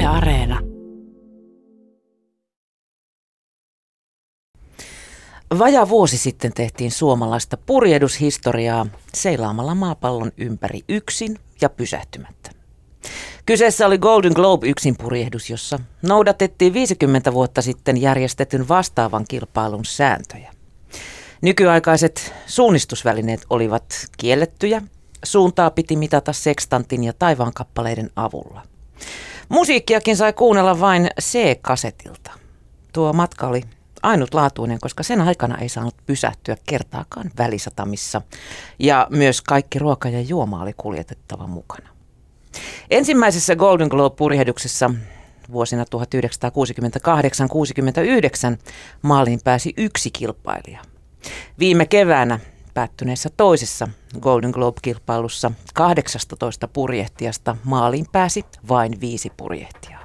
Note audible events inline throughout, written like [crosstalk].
Yle Areena. Vaja vuosi sitten tehtiin suomalaista purjehdushistoriaa seilaamalla maapallon ympäri yksin ja pysähtymättä. Kyseessä oli Golden Globe yksin purjehdus, jossa noudatettiin 50 vuotta sitten järjestetyn vastaavan kilpailun sääntöjä. Nykyaikaiset suunnistusvälineet olivat kiellettyjä, suuntaa piti mitata sekstantin ja taivaankappaleiden avulla. Musiikkiakin sai kuunnella vain C-kasetilta. Tuo matka oli ainutlaatuinen, koska sen aikana ei saanut pysähtyä kertaakaan välisatamissa. Ja myös kaikki ruoka ja juoma oli kuljetettava mukana. Ensimmäisessä Golden Globe-purjehduksessa vuosina 1968-69 maaliin pääsi yksi kilpailija. Viime keväänä päättyneessä toisessa Golden Globe-kilpailussa 18 purjehtijasta maaliin pääsi vain viisi purjehtijaa.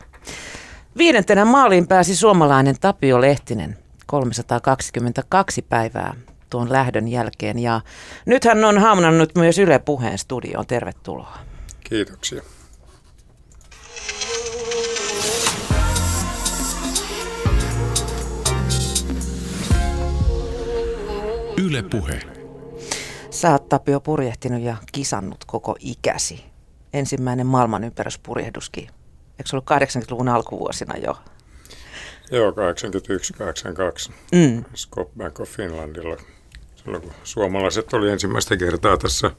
Viidentenä maaliin pääsi suomalainen Tapio Lehtinen 322 päivää tuon lähdön jälkeen ja nyt hän on haamnannut myös Yle Puheen studioon. Tervetuloa. Kiitoksia. Yle Puhe. Sä oot Tapio purjehtinut ja kisannut koko ikäsi. Ensimmäinen maailmanympäröspurjehduskin. Eikö se ollut 80-luvun alkuvuosina jo? Joo, 81-82. Mm. Scott Bank of Finlandilla. Silloin kun suomalaiset oli ensimmäistä kertaa tässä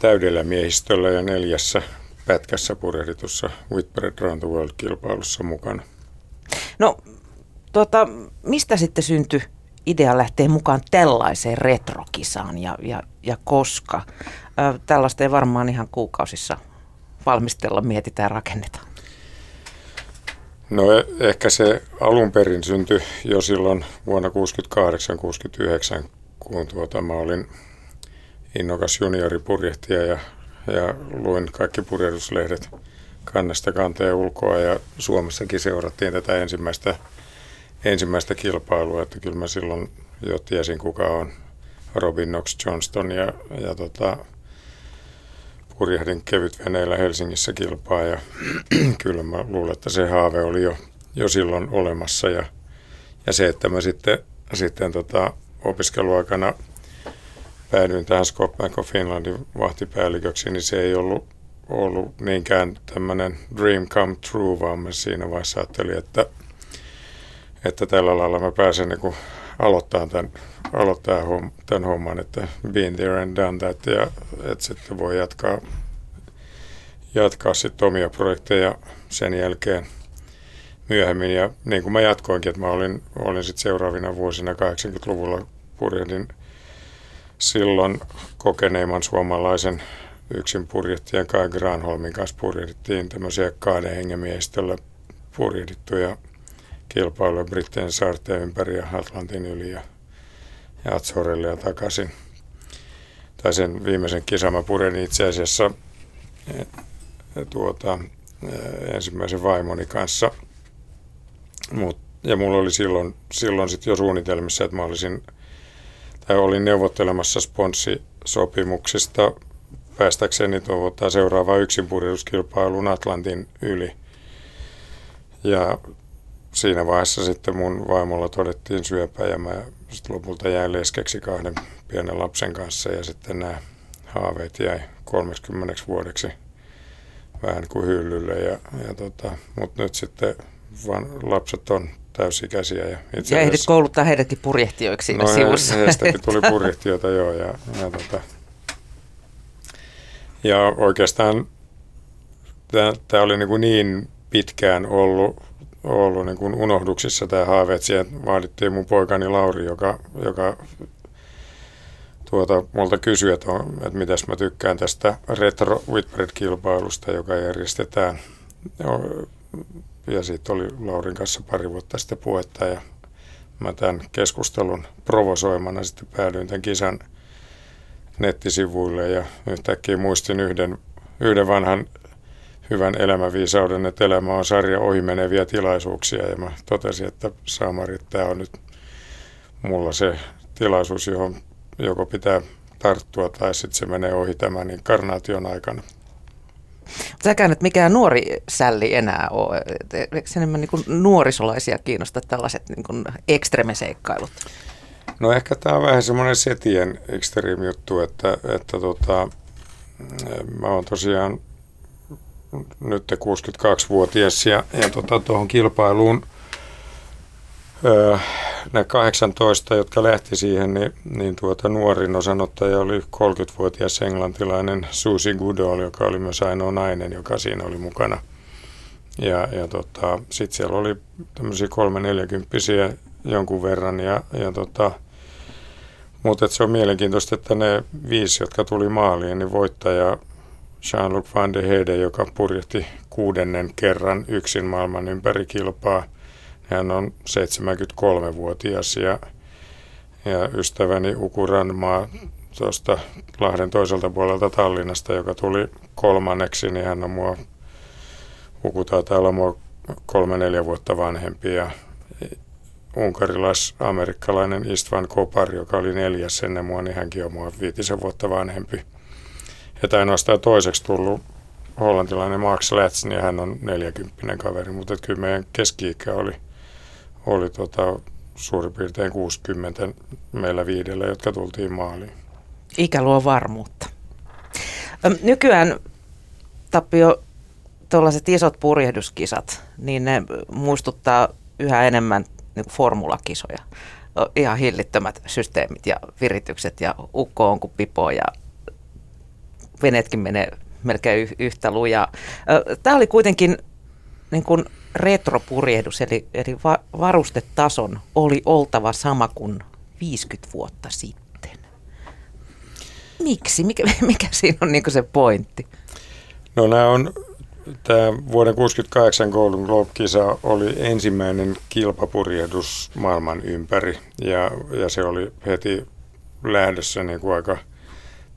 täydellä miehistöllä ja neljässä pätkässä purjehditussa Whitbread Round the World-kilpailussa mukana. No, tuota, mistä sitten syntyi idea lähteä mukaan tällaiseen retrokisaan ja, ja, ja koska? Ö, tällaista ei varmaan ihan kuukausissa valmistella, mietitään ja rakennetaan. No e- ehkä se alun perin syntyi jo silloin vuonna 1968-1969, kun tuota, mä olin innokas junioripurjehtija ja, ja luin kaikki purjehduslehdet kannesta kanteen ulkoa ja Suomessakin seurattiin tätä ensimmäistä, ensimmäistä kilpailua, että kyllä mä silloin jo tiesin kuka on Robin Knox Johnston ja, ja tota, purjehdin kevytveneillä Helsingissä kilpaa ja [clears throat] kyllä mä luulen, että se haave oli jo, jo silloin olemassa ja, ja se, että mä sitten, sitten tota, opiskeluaikana päädyin tähän Scott Bank of Finlandin vahtipäälliköksi, niin se ei ollut, ollut niinkään tämmöinen dream come true, vaan mä siinä vaiheessa ajattelin, että, että tällä lailla mä pääsen niin aloittaa tämän, aloittaa tämän homman, että been there and done that, ja että sitten voi jatkaa, jatkaa sitten omia projekteja sen jälkeen myöhemmin. Ja niin kuin mä jatkoinkin, että mä olin, olin sitten seuraavina vuosina 80-luvulla purjehdin silloin kokeneimman suomalaisen yksin purjehtijan Kai Granholmin kanssa purjehdittiin tämmöisiä kahden hengen miehistöllä purjehdittuja kilpailuja Brittein saarteen ympäri ja Atlantin yli ja, ja Azorelle ja takaisin. Tai sen viimeisen kisan mä purenin itse asiassa e, tuota, e, ensimmäisen vaimoni kanssa. Mut, ja mulla oli silloin, silloin sitten jo suunnitelmissa, että mä olisin, tai olin neuvottelemassa sponssisopimuksista päästäkseni tuota seuraava yksinpurjehduskilpailun Atlantin yli. Ja siinä vaiheessa sitten mun vaimolla todettiin syöpä ja mä sitten lopulta jäin leskeksi kahden pienen lapsen kanssa ja sitten nämä haaveet jäi 30 vuodeksi vähän kuin hyllylle. Ja, ja tota, Mutta nyt sitten vaan lapset on täysikäisiä. Ja, itse ja ehdit kouluttaa heidätkin purjehtijoiksi no, sivussa. He, heistäkin tuli [laughs] purjehtijoita joo. Ja, ja, tota, ja oikeastaan tämä oli niin, kuin niin pitkään ollut ollut niin kuin unohduksissa tämä haave, että siihen vaadittiin mun poikani Lauri, joka, joka tuota, multa kysyi, että, on, että mitäs mä tykkään tästä Retro Whitbread-kilpailusta, joka järjestetään. Ja siitä oli Laurin kanssa pari vuotta sitten puhetta ja mä tämän keskustelun provosoimana sitten päädyin tämän kisan nettisivuille ja yhtäkkiä muistin yhden, yhden vanhan hyvän elämänviisauden, että elämä on sarja ohimeneviä tilaisuuksia ja mä totesin, että Samarit, tämä on nyt mulla se tilaisuus, johon joko pitää tarttua tai sitten se menee ohi tämän inkarnaation aikana. Säkään nyt mikään nuori sälli enää ole. Eikö enemmän niin nuorisolaisia kiinnosta tällaiset niin ekstremeseikkailut? No ehkä tämä on vähän semmoinen setien extreme juttu, että, että tota, mä oon tosiaan nyt 62-vuotias ja, ja tota, tuohon kilpailuun öö, ne 18, jotka lähti siihen, niin, niin tuota, nuorin osanottaja oli 30-vuotias englantilainen Susie Goodall, joka oli myös ainoa nainen, joka siinä oli mukana. Ja, ja tota, sitten siellä oli tämmöisiä kolme neljäkymppisiä jonkun verran ja, ja tota, mutta se on mielenkiintoista, että ne viisi, jotka tuli maaliin, niin voittaja Jean-Luc Van de Hede, joka purjehti kuudennen kerran yksin maailman ympäri kilpaa. Hän on 73-vuotias ja, ja ystäväni Uku Ranmaa tuosta Lahden toiselta puolelta Tallinnasta, joka tuli kolmanneksi, niin hän on mua, Uku olla mua kolme-neljä vuotta vanhempi ja unkarilais-amerikkalainen Istvan Kopar, joka oli neljäs ennen mua, niin hänkin on mua viitisen vuotta vanhempi. Ja ainoastaan toiseksi tullut hollantilainen Max Letz, niin hän on 40 kaveri, mutta kyllä meidän keski-ikä oli, oli tota, suurin piirtein 60 meillä viidellä, jotka tultiin maaliin. Ikä luo varmuutta. Nykyään Tapio, tuollaiset isot purjehduskisat, niin ne muistuttaa yhä enemmän niin formulakisoja. Ihan hillittömät systeemit ja viritykset ja ukko on kuin pipo ja veneetkin menee melkein yhtä lujaa. Tämä oli kuitenkin niin kuin retropurjehdus, eli, eli va, varustetason oli oltava sama kuin 50 vuotta sitten. Miksi? Mikä, [laughs] mikä siinä on niin se pointti? No nämä on Tämä vuoden 1968 Golden Globe-kisa oli ensimmäinen kilpapurjehdus maailman ympäri ja, ja se oli heti lähdössä niin kuin aika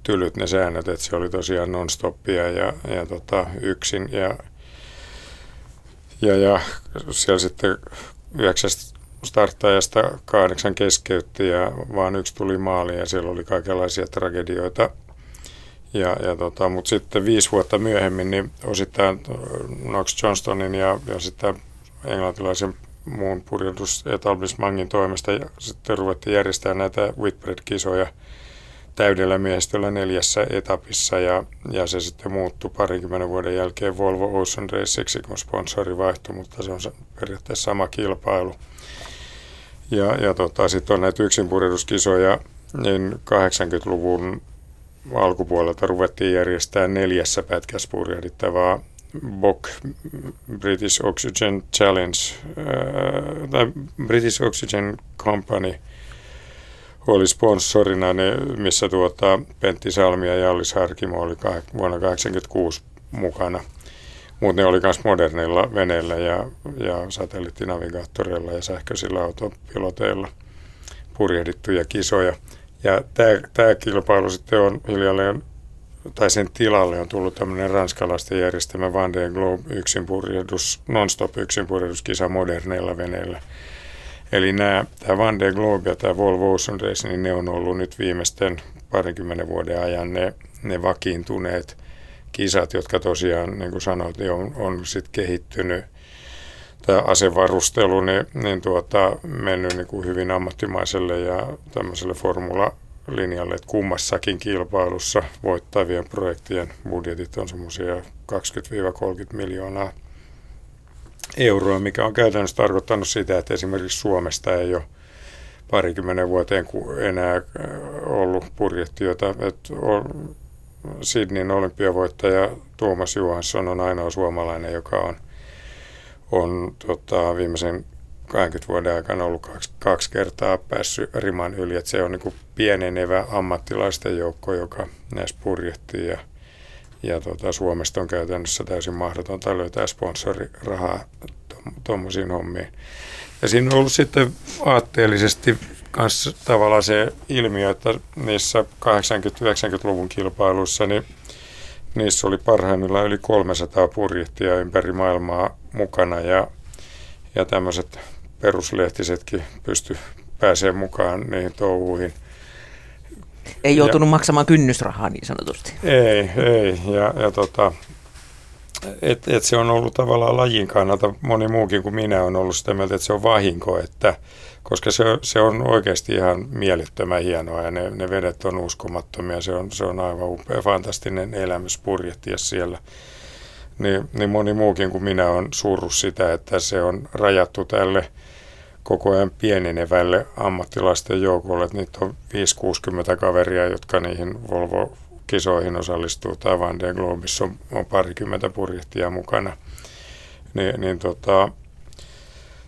tylyt ne säännöt, että se oli tosiaan non-stoppia ja, ja tota, yksin ja, ja, ja siellä sitten yhdeksästä starttajasta kahdeksan keskeytti ja vaan yksi tuli maaliin ja siellä oli kaikenlaisia tragedioita – ja, ja tota, Mutta sitten viisi vuotta myöhemmin niin osittain Knox Johnstonin ja, ja sitten englantilaisen muun purjehdusetablismangin toimesta ja sitten ruvettiin järjestämään näitä Whitbread-kisoja täydellä miehistöllä neljässä etapissa ja, ja se sitten muuttui parinkymmenen vuoden jälkeen Volvo Ocean Raceiksi, kun sponsori vaihtui, mutta se on periaatteessa sama kilpailu. Ja, ja tota, sitten on näitä yksinpurjehduskisoja, niin 80-luvun alkupuolelta ruvettiin järjestää neljässä pätkässä purjehdittavaa BOC, British Oxygen Challenge, äh, tai British Oxygen Company oli sponsorina, missä tuota Pentti Salmi ja Jallis Harkimo oli vuonna 1986 mukana. Mutta ne oli myös modernilla veneillä ja, ja satelliittinavigaattoreilla ja sähköisillä autopiloteilla purjehdittuja kisoja. Ja tämä kilpailu sitten on hiljalleen, tai sen tilalle on tullut tämmöinen ranskalaisten järjestämä Van Globe yksinpurjehdus, non-stop yksinpurjehduskisa moderneilla veneillä. Eli nämä, tämä Van de Globe ja tämä Volvo Ocean Race, niin ne on ollut nyt viimeisten parinkymmenen vuoden ajan ne, ne vakiintuneet kisat, jotka tosiaan, niin kuin sanoit, niin on, on sitten kehittynyt – tämä asevarustelu niin, niin tuota, mennyt niin kuin hyvin ammattimaiselle ja tämmöiselle formula-linjalle, että kummassakin kilpailussa voittavien projektien budjetit on semmoisia 20-30 miljoonaa euroa, mikä on käytännössä tarkoittanut sitä, että esimerkiksi Suomesta ei ole parikymmenen vuoteen enää äh, ollut purjehtijoita. Että Sydneyn olympiavoittaja Tuomas Johansson on ainoa suomalainen, joka on – on tota, viimeisen 20 vuoden aikana ollut kaksi, kaksi kertaa päässyt riman yli. Että se on niin pienenevä ammattilaisten joukko, joka näissä purjehtii ja tota, Suomesta on käytännössä täysin mahdotonta löytää sponsorirahaa tuommoisiin to, hommiin. Ja siinä on ollut sitten aatteellisesti myös tavallaan se ilmiö, että niissä 80-90-luvun kilpailuissa niin niissä oli parhaimmillaan yli 300 purjehtia ympäri maailmaa mukana ja, ja tämmöiset peruslehtisetkin pysty pääsemään mukaan niihin touhuihin. Ei joutunut ja, maksamaan kynnysrahaa niin sanotusti. Ei, ei. Ja, ja tota, et, et se on ollut tavallaan lajin kannalta, moni muukin kuin minä on ollut sitä mieltä, että se on vahinko, että, koska se, se on oikeasti ihan mielettömän hienoa ja ne, ne vedet on uskomattomia. Se on, se on aivan upea, fantastinen elämys purjehtia siellä. Niin, niin moni muukin kuin minä on surru sitä, että se on rajattu tälle koko ajan pienenevälle ammattilaisten joukolle. Että niitä on 5-60 kaveria, jotka niihin Volvo kisoihin osallistuu tai Van de Globissa on, on parikymmentä purjehtia mukana. Ni, niin tota,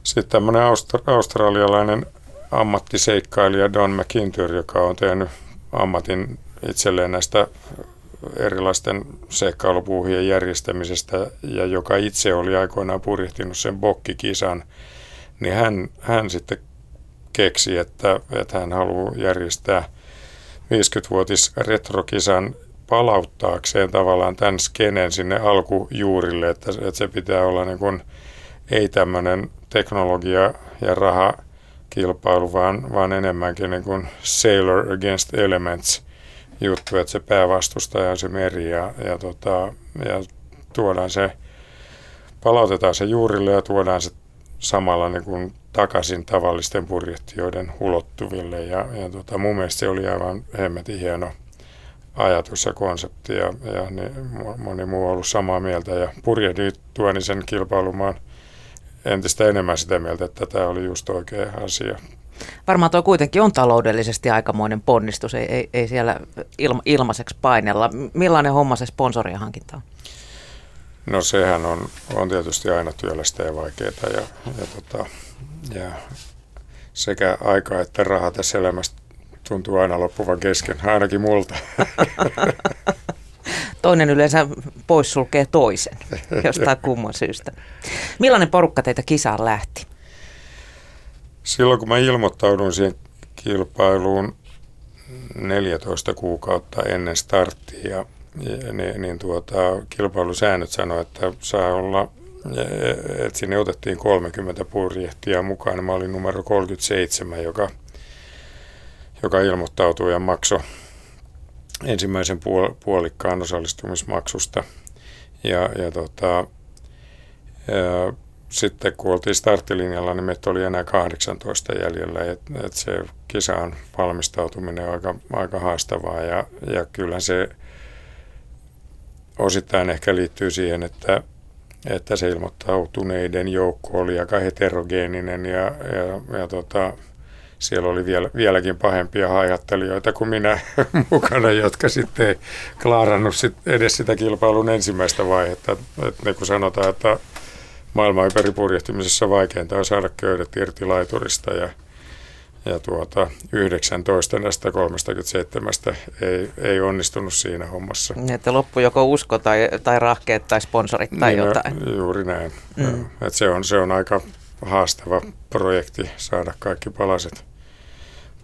sitten tämmöinen austra- australialainen ammattiseikkailija Don McIntyre, joka on tehnyt ammatin itselleen näistä erilaisten seikkailupuuhien järjestämisestä ja joka itse oli aikoinaan purjehtinut sen bokkikisan, niin hän, hän sitten keksi, että, että hän haluaa järjestää – 50-vuotis retrokisan palauttaakseen tavallaan tämän skenen sinne alkujuurille, että, että se pitää olla niin kuin, ei tämmöinen teknologia ja raha kilpailu, vaan, vaan enemmänkin niin kuin Sailor Against Elements juttu, että se päävastustaja on se meri ja, ja, tota, ja tuodaan se, palautetaan se juurille ja tuodaan se samalla niin kuin takaisin tavallisten purjehtijoiden ulottuville. Ja, ja tota, mun mielestä se oli aivan hemmetin hieno ajatus ja konsepti ja, ja niin moni muu on ollut samaa mieltä ja purjehdittuani sen kilpailumaan entistä enemmän sitä mieltä, että tämä oli just oikea asia. Varmaan tuo kuitenkin on taloudellisesti aikamoinen ponnistus, ei, ei, ei siellä ilma, ilmaiseksi painella. Millainen homma se sponsorien hankinta on? No sehän on, on tietysti aina työlästä ja vaikeaa ja, ja, tota, ja sekä aika että raha tässä elämässä tuntuu aina loppuvan kesken, ainakin multa. [laughs] Toinen yleensä poissulkee toisen [laughs] jostain kumman syystä. Millainen porukka teitä kisaan lähti? Silloin kun mä ilmoittaudun siihen kilpailuun 14 kuukautta ennen starttia, niin, niin tuota, kilpailusäännöt sanoi, että saa olla, että sinne otettiin 30 purjehtia mukaan. Mä olin numero 37, joka, joka ilmoittautui ja maksoi ensimmäisen puol- puolikkaan osallistumismaksusta. Ja, ja tota, ja sitten kun oltiin starttilinjalla, niin meitä oli enää 18 jäljellä. Et, et se kisaan valmistautuminen on aika, aika haastavaa ja, ja kyllä se osittain ehkä liittyy siihen, että, että se ilmoittautuneiden joukko oli aika heterogeeninen ja, ja, ja tota, siellä oli vielä, vieläkin pahempia haihattelijoita kuin minä [laughs] mukana, jotka sitten ei klaarannut sit edes sitä kilpailun ensimmäistä vaihetta. Et niin kuin sanotaan, että maailman ympäri purjehtimisessa vaikeinta on saada köydet irti laiturista ja ja tuota, 19 näistä 37 ei, ei onnistunut siinä hommassa. Niin, että loppu joko usko tai, tai rahkeet tai sponsorit tai niin, no, jotain. Juuri näin. Mm. Et se, on, se on aika haastava projekti saada kaikki palaset,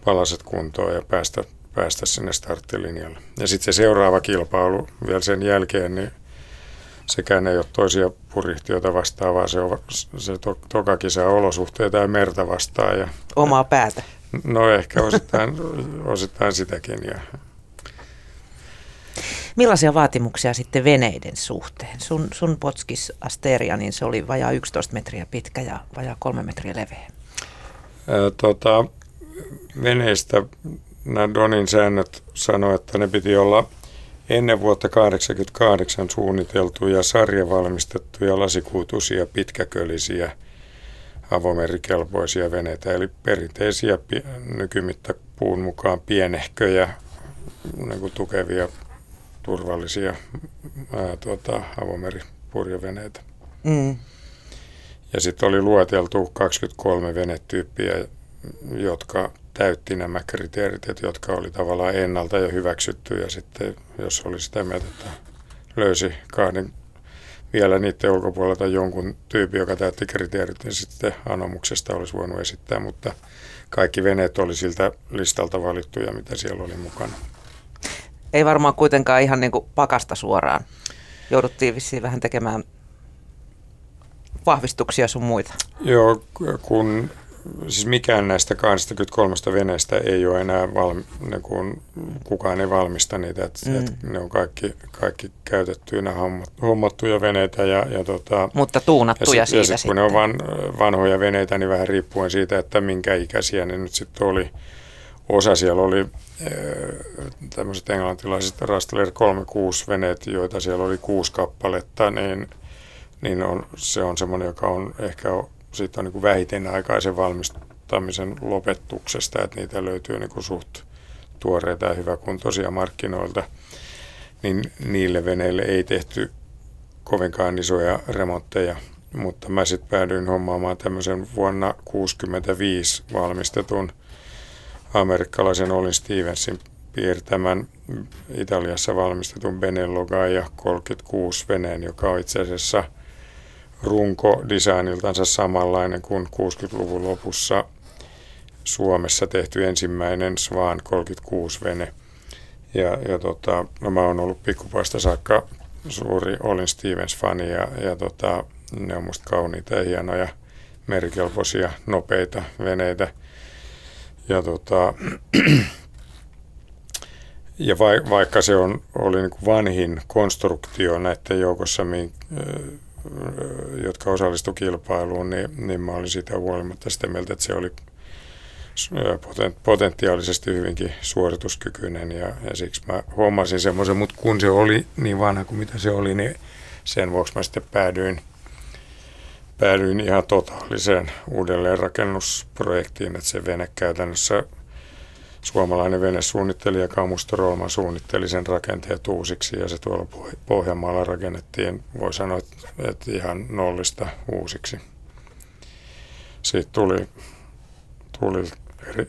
palaset kuntoon ja päästä, päästä sinne starttilinjalle. Ja sitten se seuraava kilpailu vielä sen jälkeen, niin sekään ei ole toisia purjehtijoita vastaan, vaan se, on, se to, toka kisa olosuhteita ja merta vastaan. Ja, Omaa päätä. No ehkä osittain, [laughs] osittain sitäkin. Ja. Millaisia vaatimuksia sitten veneiden suhteen? Sun, sun Potskis Asteria, niin se oli vajaa 11 metriä pitkä ja vajaa 3 metriä leveä. Ää, tota, veneistä nämä Donin säännöt sanoivat, että ne piti olla ennen vuotta 1988 suunniteltuja sarjavalmistettuja lasikuutuisia pitkäkölisiä avomerikelpoisia veneitä, eli perinteisiä nykymittapuun mukaan pienehköjä, niin kuin tukevia, turvallisia ää, tuota, avomeripurjeveneitä. Mm. Ja sitten oli lueteltu 23 venetyyppiä, jotka täytti nämä kriteerit, jotka oli tavallaan ennalta jo hyväksytty ja sitten jos oli sitä mieltä, että löysi kahden vielä niiden ulkopuolelta jonkun tyypin, joka täytti kriteerit, niin sitten anomuksesta olisi voinut esittää, mutta kaikki veneet oli siltä listalta valittuja, mitä siellä oli mukana. Ei varmaan kuitenkaan ihan niin kuin pakasta suoraan. Jouduttiin vissiin vähän tekemään vahvistuksia sun muita. Joo, kun siis mikään näistä 23 veneestä ei ole enää valmi, niin kuin, kukaan ei valmista niitä, että mm. et ne on kaikki, kaikki käytettyinä hommattuja veneitä. Ja, ja tota, Mutta tuunattuja ja sit, siitä ja sit, kun ne on van, vanhoja veneitä, niin vähän riippuen siitä, että minkä ikäisiä ne nyt sitten oli. Osa siellä oli tämmöiset englantilaiset Rastler 36 veneet, joita siellä oli kuusi kappaletta, niin, niin on, se on semmoinen, joka on ehkä siitä on niin kuin vähiten aikaisen valmistamisen lopetuksesta, että niitä löytyy niin kuin suht tuoreita ja hyväkuntoisia markkinoilta, niin niille veneille ei tehty kovinkaan isoja remontteja, mutta mä sitten päädyin hommaamaan tämmöisen vuonna 1965 valmistetun amerikkalaisen Olin Stevensin piirtämän Italiassa valmistetun Beneloga ja 36 veneen, joka on itse asiassa – runko designiltansa samanlainen kuin 60-luvun lopussa Suomessa tehty ensimmäinen Swan 36 vene. Ja, ja tota, no mä oon ollut pikkupaista saakka suuri Olin Stevens-fani ja, ja tota, ne on musta kauniita ja hienoja, merikelpoisia, nopeita veneitä. Ja, tota, [clears throat] ja vaikka se on, oli niin vanhin konstruktio näiden joukossa, jotka osallistu kilpailuun, niin, niin mä olin siitä huolimatta sitä mieltä, että se oli potentiaalisesti hyvinkin suorituskykyinen ja, ja siksi mä huomasin semmoisen, mutta kun se oli niin vanha kuin mitä se oli, niin sen vuoksi mä sitten päädyin, päädyin ihan totaaliseen uudelleenrakennusprojektiin, että se vene käytännössä suomalainen venesuunnittelija Kamusto Rooma suunnitteli sen rakenteet uusiksi ja se tuolla Pohjanmaalla rakennettiin, voi sanoa, että ihan nollista uusiksi. Siitä tuli, tuli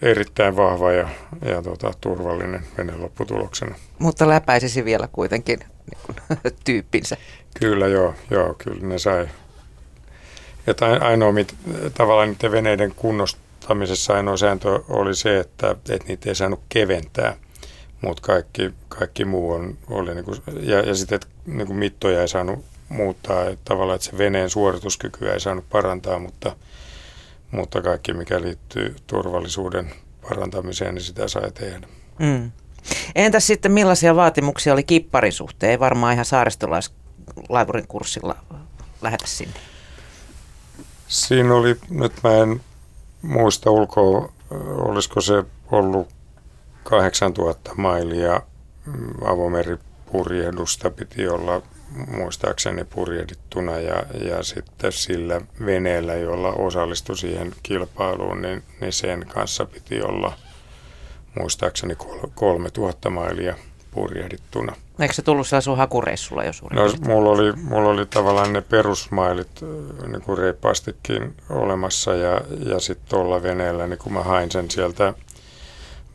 erittäin vahva ja, ja tota, turvallinen vene lopputuloksena. Mutta läpäisisi vielä kuitenkin niin [laughs] tyyppinsä. Kyllä joo, joo, kyllä ne sai. Että ainoa mit, tavallaan niiden veneiden kunnosta rakentamisessa ainoa sääntö oli se, että, että niitä ei saanut keventää, mutta kaikki, kaikki muu on, oli, niin kuin, ja, ja sitten, että niin kuin mittoja ei saanut muuttaa, että tavallaan, että se veneen suorituskykyä ei saanut parantaa, mutta, mutta kaikki, mikä liittyy turvallisuuden parantamiseen, niin sitä sai tehdä. Mm. Entäs sitten millaisia vaatimuksia oli kipparin suhteen? Ei varmaan ihan saaristolaivurin kurssilla lähetä sinne. Siinä oli, nyt mä en muista ulkoa, olisiko se ollut 8000 mailia mm, avomeripurjehdusta piti olla muistaakseni purjehdittuna ja, ja sitten sillä veneellä, jolla osallistui siihen kilpailuun, niin, niin sen kanssa piti olla muistaakseni 3000 mailia purjehdittuna. Eikö se tullut sun hakureissulla jo suurin no, mulla oli, mulla oli tavallaan ne perusmailit niin kuin reippaastikin olemassa ja, ja sitten tuolla veneellä, niin kun mä hain sen sieltä,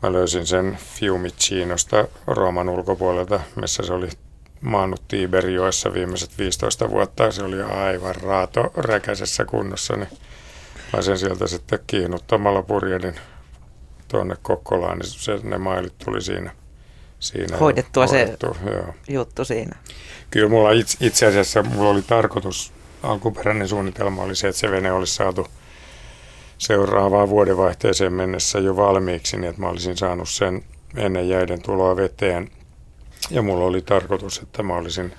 mä löysin sen Fiumicinosta Rooman ulkopuolelta, missä se oli maannut Tiberjoessa viimeiset 15 vuotta. Se oli aivan raato räkäisessä kunnossa, niin mä sen sieltä sitten kiinnuttamalla purjedin tuonne Kokkolaan, niin se, ne mailit tuli siinä – siinä hoidettua hoidettu, se joo. juttu siinä. Kyllä mulla itse, itse asiassa mulla oli tarkoitus, alkuperäinen suunnitelma oli se, että se vene olisi saatu seuraavaan vuodenvaihteeseen mennessä jo valmiiksi, niin että mä olisin saanut sen ennen jäiden tuloa veteen. Ja mulla oli tarkoitus, että mä olisin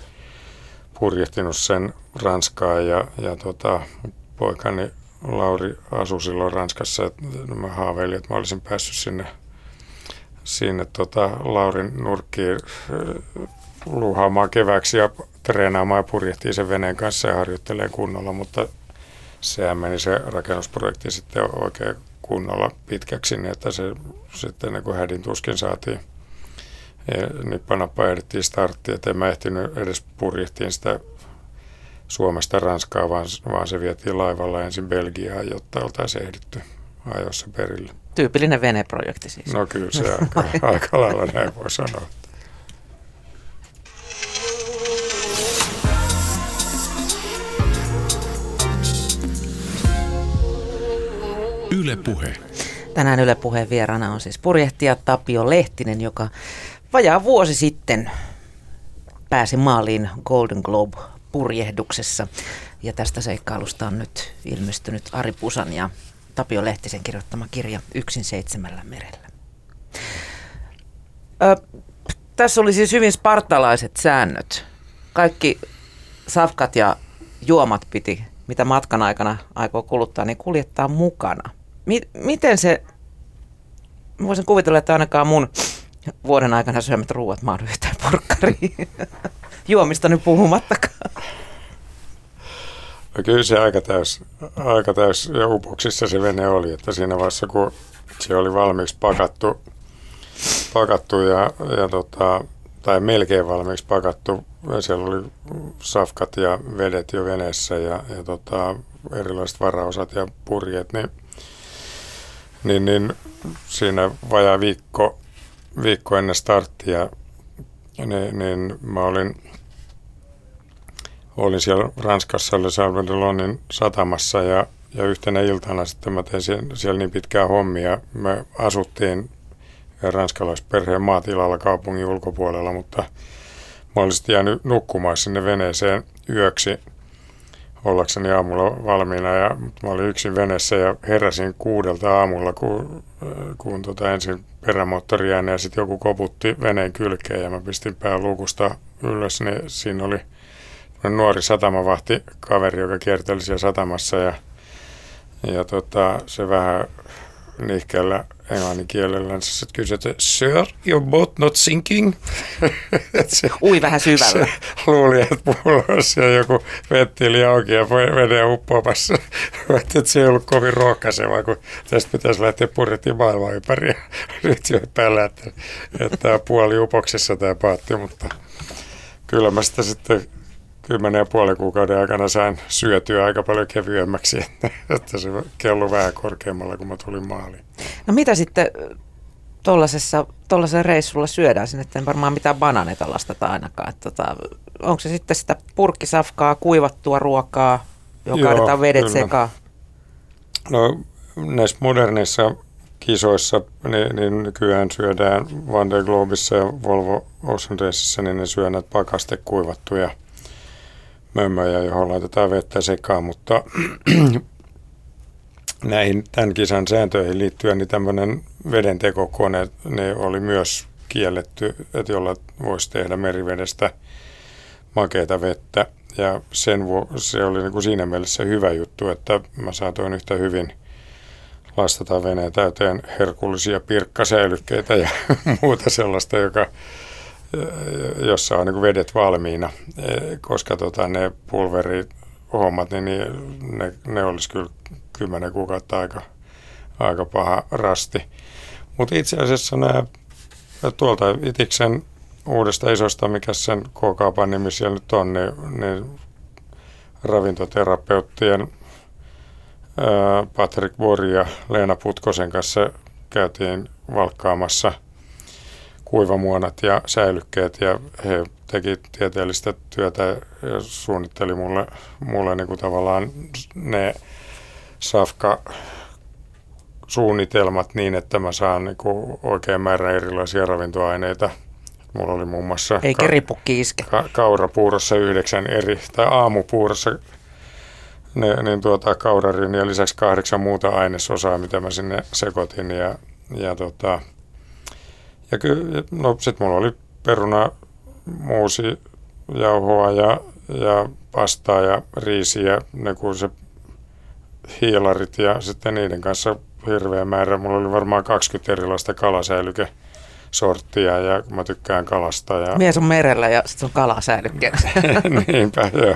purjehtinut sen Ranskaan ja, ja tota, poikani Lauri asui silloin Ranskassa. Että mä haaveilin, että mä olisin päässyt sinne sinne tota, Laurin nurkkiin äh, luuhaamaan keväksi ja treenaamaan ja purjehtii sen veneen kanssa ja harjoittelee kunnolla, mutta sehän meni se rakennusprojekti sitten oikein kunnolla pitkäksi, niin että se sitten niin kuin hädin tuskin saatiin nippanappa ehdittiin starttiin, että en mä ehtinyt edes purjehtiin sitä Suomesta Ranskaa, vaan, vaan se vietiin laivalla ensin Belgiaan, jotta oltaisiin ehditty ajoissa perille. Tyypillinen veneprojekti siis. No kyllä se [laughs] aika, aika lailla näin voi sanoa. Yle Puhe. Tänään Yle Puheen vieraana on siis purjehtija Tapio Lehtinen, joka vajaa vuosi sitten pääsi maaliin Golden Globe purjehduksessa. Ja tästä seikkailusta on nyt ilmestynyt Ari Pusan ja Tapio Lehtisen kirjoittama kirja Yksin seitsemällä merellä. Ö, tässä oli siis hyvin spartalaiset säännöt. Kaikki safkat ja juomat piti, mitä matkan aikana aikoo kuluttaa, niin kuljettaa mukana. Mi- miten se, voisin kuvitella, että ainakaan mun vuoden aikana syömät ruuat mahdu yhtään porkkariin. [laughs] Juomista nyt puhumattakaan. No kyllä se aika täys, aika täys ja upoksissa se vene oli, että siinä vaiheessa kun se oli valmiiksi pakattu, pakattu ja, ja tota, tai melkein valmiiksi pakattu, siellä oli safkat ja vedet jo veneessä ja, ja tota, erilaiset varaosat ja purjeet, niin, niin, niin siinä vajaa viikko, viikko ennen starttia, niin, niin mä olin olin siellä Ranskassa Le Salvadorin satamassa ja, ja yhtenä iltana sitten mä tein siellä, siellä niin pitkää hommia. Me asuttiin ranskalaisperheen maatilalla kaupungin ulkopuolella, mutta mä olin sitten jäänyt nukkumaan sinne veneeseen yöksi ollakseni aamulla valmiina ja mä olin yksin veneessä ja heräsin kuudelta aamulla, kun, kun tota ensin perämoottori ja sitten joku koputti veneen kylkeen ja mä pistin pää lukusta ylös, niin siinä oli – nuori satamavahti kaveri, joka kierteli siellä satamassa ja, ja tota, se vähän nihkeällä englannin kielellä se kysyi, että Sir, your boat not sinking? [laughs] se, Ui vähän syvällä. Se luuli, että mulla olisi joku vettili auki ja vede uppoamassa. [laughs] että se ei ollut kovin rohkaiseva, kun tästä pitäisi lähteä purjettiin maailman ympäri. [laughs] Nyt jo päällä, että, että puoli upoksessa tämä paatti, mutta kyllä mä sitä sitten kymmenen ja puolen kuukauden aikana sain syötyä aika paljon kevyemmäksi, [laughs] että se kello vähän korkeammalla, kun mä tulin maaliin. No mitä sitten tuollaisella reissulla syödään? Sinne ei varmaan mitään bananeita lastata ainakaan. Että tota, onko se sitten sitä purkkisafkaa, kuivattua ruokaa, joka kaadetaan vedet kyllä. sekaan? No näissä moderneissa kisoissa, niin, niin nykyään syödään Van der Globissa ja Volvo Ocean Raceissa, niin ne syö näitä pakastekuivattuja kuivattuja mömmöjä, johon laitetaan vettä sekaan, mutta [clears throat] näihin tämän kisan sääntöihin liittyen niin tämmöinen vedentekokone ne oli myös kielletty, että jolla voisi tehdä merivedestä makeita vettä. Ja sen vu- se oli niin kuin siinä mielessä hyvä juttu, että mä saatoin yhtä hyvin lastata veneen täyteen herkullisia pirkkasäilykkeitä ja [laughs] muuta sellaista, joka jossa on niin vedet valmiina, e, koska tota, ne pulverihommat, niin, niin ne, ne olisi kyllä kymmenen kuukautta aika, aika paha rasti. Mutta itse asiassa nämä tuolta Itiksen uudesta isosta, mikä sen K-kaupan nimi siellä nyt on, niin, niin ravintoterapeuttien Patrick Bori ja Leena Putkosen kanssa käytiin valkkaamassa – kuivamuonat ja säilykkeet ja he teki tieteellistä työtä ja suunnitteli mulle, mulle niin kuin tavallaan ne safka suunnitelmat niin, että mä saan niin kuin oikein määrän erilaisia ravintoaineita. Mulla oli muun muassa Ei ka- iske. Ka- kaurapuurossa yhdeksän eri, tai aamupuurossa ne, niin tuota, kaurarin ja lisäksi kahdeksan muuta ainesosaa, mitä mä sinne sekoitin. Ja, ja tota, ja kyllä, no sit mulla oli peruna, muusi, jauhoa ja, ja pastaa ja riisiä, ne kuin se hiilarit ja sitten niiden kanssa hirveä määrä. Mulla oli varmaan 20 erilaista kalasäilyke sorttia ja mä tykkään kalasta. Ja... Mies on merellä ja sitten on kalasäilykkeessä. [laughs] Niinpä, joo.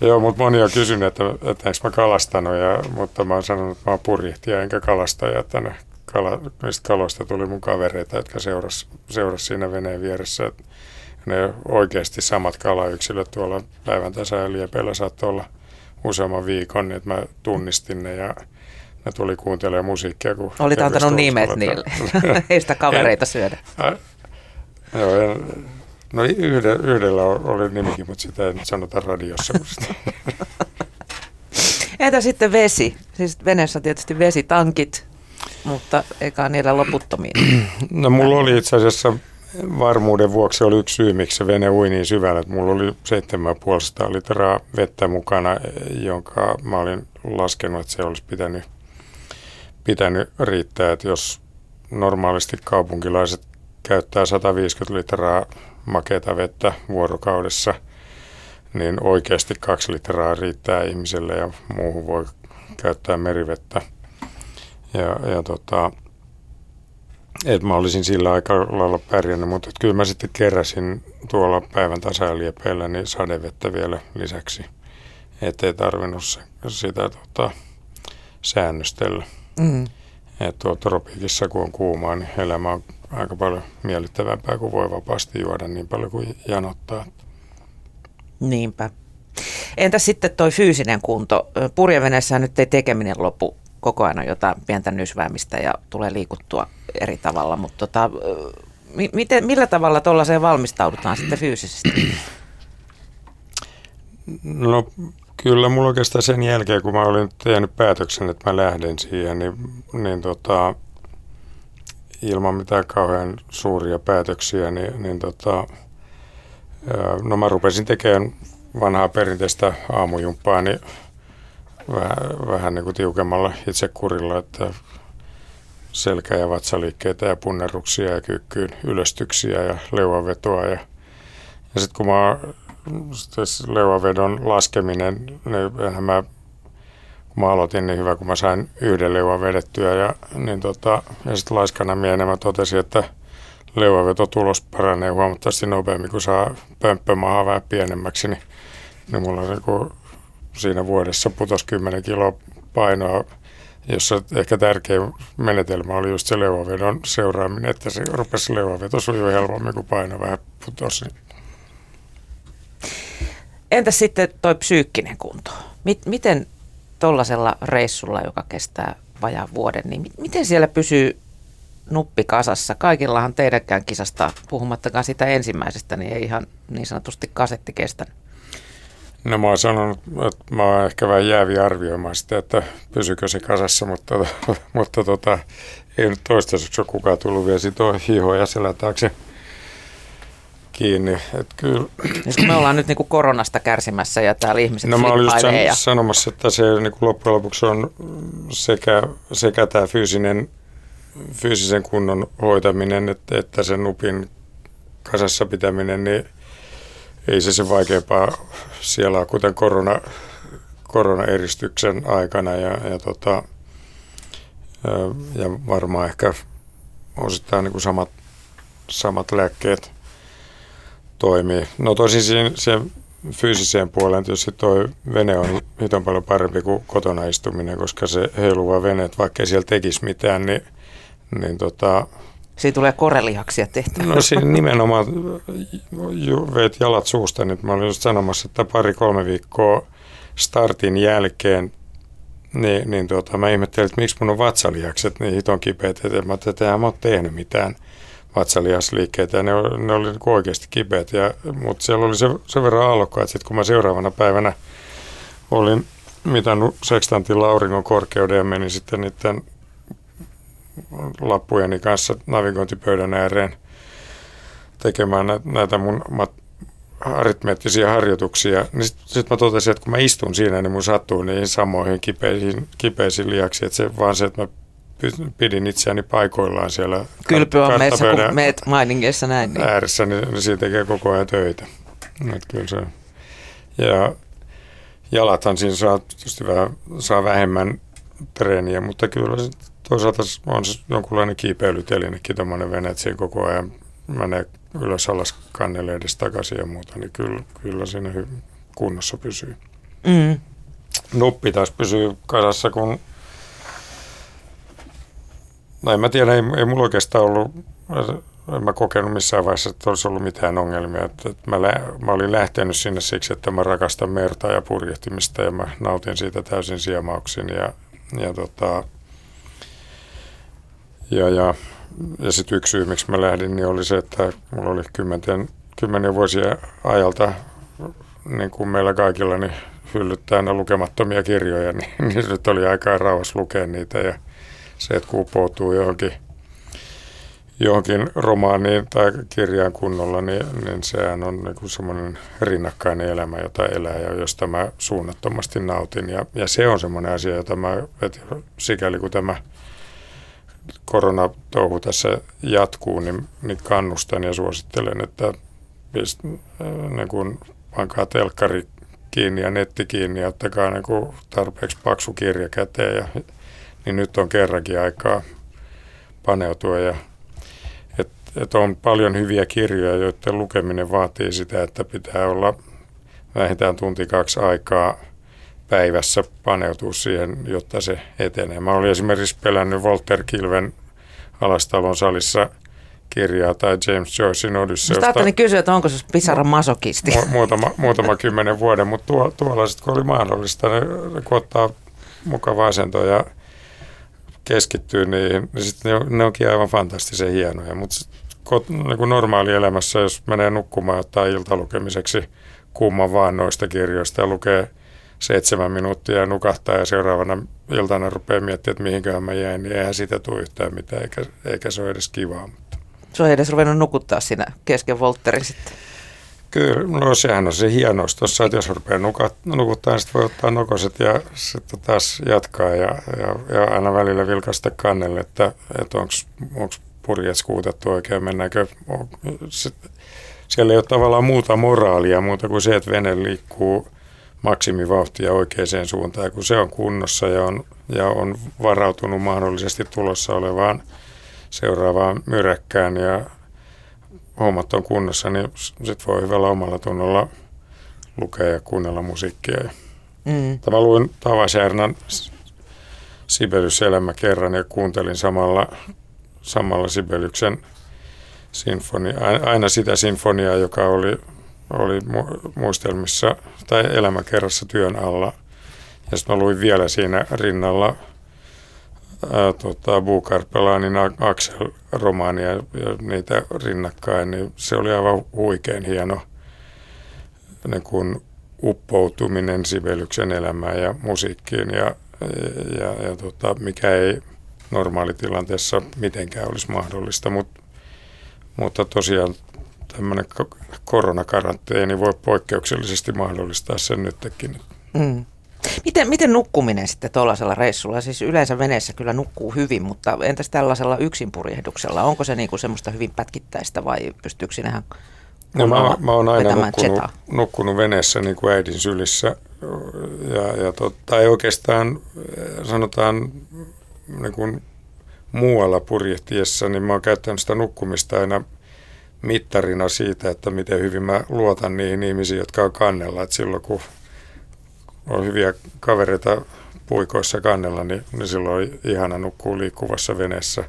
Joo, mutta moni on kysynyt, että, että enkö mä kalastanut, ja, mutta mä oon sanonut, että mä oon purjehtija enkä kalastaja, että ne kala, niistä kaloista tuli mun kavereita, jotka seurasi seuras siinä veneen vieressä. Ne oikeasti samat kalayksilöt tuolla päivän tasa ja liepeillä saattoi olla useamman viikon, niin että mä tunnistin ne ja ne tuli kuuntelemaan musiikkia. Kun Olit antanut nimet niille, [laughs] ei sitä kavereita syödä. joo, no yhdellä, yhdellä oli nimikin, mutta sitä ei nyt sanota radiossa. [laughs] Entä sitten vesi? Siis veneessä tietysti vesitankit, mutta eikä niillä loputtomiin. [clears throat] No mulla oli itse asiassa varmuuden vuoksi oli yksi syy, miksi se vene ui niin syvällä. Että mulla oli 7,5 litraa vettä mukana, jonka mä olin laskenut, että se olisi pitänyt pitänyt riittää, että jos normaalisti kaupunkilaiset käyttää 150 litraa makeata vettä vuorokaudessa, niin oikeasti kaksi litraa riittää ihmiselle ja muuhun voi käyttää merivettä. Ja, ja tota, että mä olisin sillä aika lailla pärjännyt, mutta kyllä mä sitten keräsin tuolla päivän tasailiepeillä niin sadevettä vielä lisäksi, ettei tarvinnut se, sitä tota, säännöstellä. Mm. Että tuolla tropiikissa kun on kuumaa, niin elämä on aika paljon miellyttävämpää, kun voi vapaasti juoda niin paljon kuin janottaa. Niinpä. Entä sitten toi fyysinen kunto? Purjeveneessä nyt ei tekeminen lopu koko ajan jotain pientä nysväämistä ja tulee liikuttua eri tavalla, mutta tota, miten, millä tavalla tuollaiseen valmistaudutaan sitten fyysisesti? No kyllä mulla oikeastaan sen jälkeen, kun mä olin tehnyt päätöksen, että mä lähden siihen, niin, niin tota, ilman mitään kauhean suuria päätöksiä, niin, niin tota, no mä rupesin tekemään vanhaa perinteistä aamujumppaa, niin vähän, vähän niin kuin tiukemmalla itsekurilla, että selkä- ja vatsaliikkeitä ja punnerruksia ja kyykkyyn ylöstyksiä ja leuavetoa. Ja, ja sitten kun mä leuavedon laskeminen, niin mä, kun mä aloitin niin hyvä, kun mä sain yhden leuan vedettyä ja, niin tota, ja sitten laiskana mienä mä totesin, että leuavetotulos paranee huomattavasti nopeammin, kun saa pömppämahaa vähän pienemmäksi, niin, niin mulla on niin siinä vuodessa putosi 10 kiloa painoa, jossa ehkä tärkein menetelmä oli just se leuavedon seuraaminen, että se rupesi leuaveto sujuu helpommin, kun paino vähän putosi. Entä sitten toi psyykkinen kunto? Miten tuollaisella reissulla, joka kestää vajaan vuoden, niin miten siellä pysyy nuppi kasassa? Kaikillahan teidänkään kisasta, puhumattakaan sitä ensimmäisestä, niin ei ihan niin sanotusti kasetti kestänyt. No mä oon sanonut, että mä oon ehkä vähän jäävi arvioimaan sitä, että pysykö se kasassa, mutta, [laughs] mutta tota, ei nyt toistaiseksi ole kukaan tullut vielä sitoa hihoja selän taakse kiinni. Et kyllä. Siis me ollaan nyt niinku koronasta kärsimässä ja täällä ihmiset No mä olin just ja... sanomassa, että se niinku loppujen lopuksi on sekä, sekä tämä fyysinen, fyysisen kunnon hoitaminen, että, että sen nupin kasassa pitäminen, niin ei se se vaikeampaa siellä kuten korona, koronaeristyksen aikana ja, ja, tota, ja varmaan ehkä osittain niin kuin samat, samat lääkkeet toimii. No tosin siihen, siihen fyysiseen puoleen tietysti tuo vene on hiton paljon parempi kuin kotona istuminen, koska se heiluva vene, vaikka ei siellä tekisi mitään, niin, niin tota, Siinä tulee korelihaksia tehtyä. No siinä nimenomaan veit jalat suusta. Nyt mä olin just sanomassa, että pari-kolme viikkoa startin jälkeen niin, niin tuota, mä ihmettelin, että miksi mun on vatsalihakset niin hiton kipeät. Että mä että en mä ole tehnyt mitään vatsalihasliikkeitä ne, ne oli niin oikeasti kipeät. Ja, mutta siellä oli se, sen verran aallokkoa, että sitten kun mä seuraavana päivänä olin mitannut sekstantin auringon korkeuden ja menin sitten niiden lappujeni kanssa navigointipöydän ääreen tekemään näitä mun aritmeettisia harjoituksia, niin sitten sit mä totesin, että kun mä istun siinä, niin mun sattuu niihin samoihin kipeisiin, kipeisiin lihaksiin, että se vaan se, että mä pidin itseäni paikoillaan siellä Kylpy on meissä, kun meet mainingeissa näin. Niin. Ääressä, niin, niin siinä tekee koko ajan töitä. Et kyllä se. Ja jalathan siinä saa, vähän, saa vähemmän treeniä, mutta kyllä toisaalta on jonkunlainen kiipeilytelinekin tuommoinen vene, että siinä koko ajan menee ylös alas kannelle edes takaisin ja muuta, niin kyllä, kyllä siinä kunnossa pysyy. Mm. Nuppi taas pysyy kasassa, kun no en mä tiedä, ei, ei mulla oikeastaan ollut, en mä kokenut missään vaiheessa, että olisi ollut mitään ongelmia. Että, että mä, lä, mä olin lähtenyt sinne siksi, että mä rakastan merta ja purjehtimista ja mä nautin siitä täysin siemauksin ja, ja tota, ja, ja, ja sitten yksi syy, miksi mä lähdin, niin oli se, että mulla oli kymmenten, kymmenen vuosia ajalta, niin kuin meillä kaikilla, niin hyllyt täynnä lukemattomia kirjoja, [laughs] niin, niin nyt oli aikaa rauhassa lukea niitä ja se, että kun uppoutuu johonkin, johonkin romaaniin tai kirjaan kunnolla, niin, niin sehän on niin semmoinen rinnakkainen elämä, jota elää ja josta mä suunnattomasti nautin. Ja, ja se on semmoinen asia, jota mä, että sikäli kun tämä koronatouhu tässä jatkuu, niin, niin kannustan ja suosittelen, että pist, niin kun pankaa telkkari kiinni ja netti kiinni ja ottakaa niin kuin tarpeeksi paksu kirja käteen. Ja, niin nyt on kerrankin aikaa paneutua. Ja, et, et on paljon hyviä kirjoja, joiden lukeminen vaatii sitä, että pitää olla vähintään tunti kaksi aikaa päivässä paneutua siihen, jotta se etenee. Mä olin esimerkiksi pelännyt Walter Kilven Alastalon salissa – kirjaa tai James Joycein Odysseusta. Mä kysyä, että onko se pisara masokisti. Mu- muutama, muutama kymmenen vuoden, mutta tuo, tuolla sitten kun oli mahdollista, niin kun ottaa mukava asento ja keskittyy niihin, niin sitten ne, ne onkin aivan fantastisen hienoja. Mutta niin normaali elämässä, jos menee nukkumaan ottaa iltalukemiseksi kumman vaan noista kirjoista ja lukee seitsemän minuuttia ja nukahtaa ja seuraavana iltana rupeaa miettimään, että mihinköhän mä jäin, niin eihän sitä tule yhtään mitään, eikä, eikä se ole edes kivaa. Se on edes ruvennut nukuttaa siinä kesken Voltterin sitten. Kyllä, no sehän on se hienous tuossa, että jos rupeaa nukuttaa, niin sitten voi ottaa nokoset ja sitten taas jatkaa ja, ja, ja aina välillä vilkaista kannelle, että, että onko purjet skuutettu oikein, mennäänkö. Sit, siellä ei ole tavallaan muuta moraalia muuta kuin se, että vene liikkuu maksimivauhtia oikeaan suuntaan. Ja kun se on kunnossa ja on, ja on varautunut mahdollisesti tulossa olevaan seuraavaan myräkkään ja hommat on kunnossa, niin sitten voi hyvällä omalla tunnolla lukea ja kuunnella musiikkia. Mm. Mä luin Tavasjärnan Sibelius-elämä kerran ja kuuntelin samalla, samalla Sibeliuksen sinfonia, aina sitä sinfoniaa, joka oli, oli muistelmissa tai elämäkerrassa työn alla. Ja sitten mä luin vielä siinä rinnalla tota, Bukarpelanin Axel-romaania ja niitä rinnakkain, niin se oli aivan huikein hieno niin kuin uppoutuminen Sibeliuksen elämään ja musiikkiin ja, ja, ja tota, mikä ei normaalitilanteessa mitenkään olisi mahdollista, Mut, mutta tosiaan tämmöinen koronakaranteeni voi poikkeuksellisesti mahdollistaa sen nytkin. Mm. Miten, miten nukkuminen sitten tuollaisella reissulla? Siis yleensä veneessä kyllä nukkuu hyvin, mutta entäs tällaisella yksinpurjehduksella? Onko se niinku semmoista hyvin pätkittäistä vai pystyykö sinähän No, mä, mä oon aina nukkunut, nukkunut veneessä niin kuin äidin sylissä. Ja, ja tot, tai oikeastaan sanotaan niin kuin muualla purjehtiessa, niin mä oon käyttänyt sitä nukkumista aina mittarina siitä, että miten hyvin mä luotan niihin ihmisiin, jotka on kannella. Et silloin kun on hyviä kavereita puikoissa kannella, niin, niin silloin on ihana nukkuu liikkuvassa veneessä.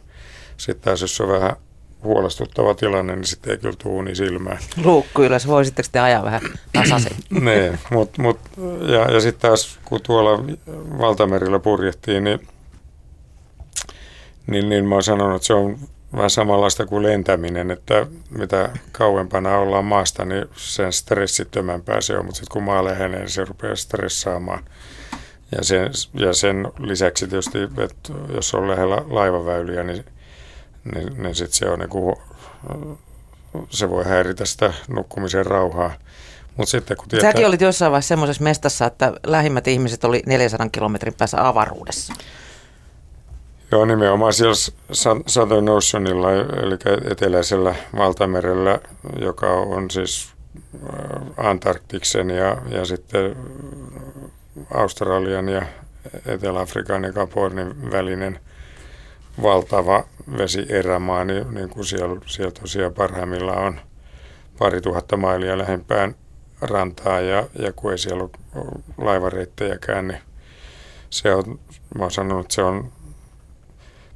Sitten taas jos on vähän huolestuttava tilanne, niin sitten ei kyllä tuuni silmään. Luukku ylös, voisitteko te ajaa vähän tasaisen? [clears throat] niin, mut, mut, ja, ja sitten taas kun tuolla valtamerillä purjehtiin, niin, niin, niin mä oon sanonut, että se on vähän samanlaista kuin lentäminen, että mitä kauempana ollaan maasta, niin sen stressittömämpää se on, mutta sitten kun maa lähenee, niin se rupeaa stressaamaan. Ja sen, ja sen lisäksi tietysti, että jos on lähellä laivaväyliä, niin, niin, niin sitten se on niin kuin, se voi häiritä sitä nukkumisen rauhaa. Mut sitten, kun tietää... Säkin olit jossain vaiheessa semmoisessa mestassa, että lähimmät ihmiset oli 400 kilometrin päässä avaruudessa. Joo, nimenomaan siellä Southern Oceanilla, eli eteläisellä valtamerellä, joka on siis äh, Antarktiksen ja, ja sitten Australian ja Etelä-Afrikan ja Kapornin välinen valtava vesierämaa, niin, niin kuin siellä, siellä tosiaan parhaimmillaan on pari tuhatta mailia lähempään rantaa ja, ja kun ei siellä ole laivareittejäkään, niin se on, mä oon sanonut, että se on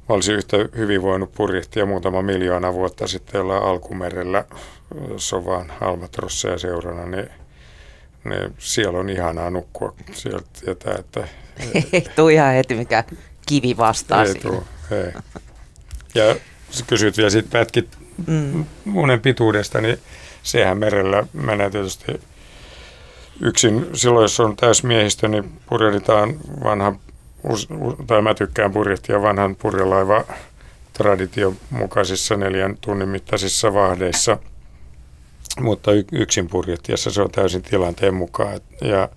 Mä olisin yhtä hyvin voinut purjehtia muutama miljoona vuotta sitten olla alkumerellä, jos on vaan seurana, niin, niin siellä on ihanaa nukkua. Sieltä tietää, että... Ei tule ihan heti mikä kivi vastaan Ei tule, ei. Ja kysyt vielä siitä pätkit mm. unen pituudesta, niin sehän merellä menee tietysti yksin. Silloin, jos on täysmiehistö, niin purjehditaan vanhan tai mä tykkään purjehtia vanhan purjelaiva tradition mukaisissa neljän tunnin mittaisissa vahdeissa, mutta yksin purjehtiessa se on täysin tilanteen mukaan. Ja,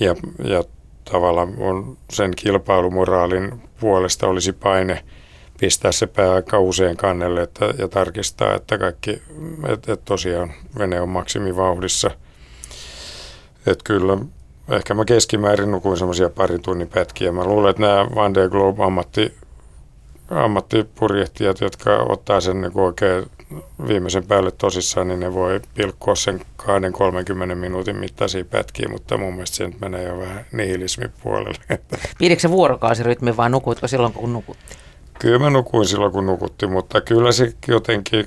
ja, ja tavallaan on sen kilpailumoraalin puolesta olisi paine pistää se pää aika usein kannelle että, ja tarkistaa, että kaikki, että, että tosiaan vene on maksimivauhdissa. Että kyllä, ehkä mä keskimäärin nukuin semmoisia parin tunnin pätkiä. Mä luulen, että nämä Van der Globe ammatti, ammattipurjehtijat, jotka ottaa sen niin oikein viimeisen päälle tosissaan, niin ne voi pilkkoa sen 2-30 minuutin mittaisia pätkiä, mutta mun mielestä se nyt menee jo vähän nihilismin puolelle. [laughs] Pidikö se vuorokausirytmi vai nukuitko silloin, kun nukutti? Kyllä mä nukuin silloin, kun nukutti, mutta kyllä se jotenkin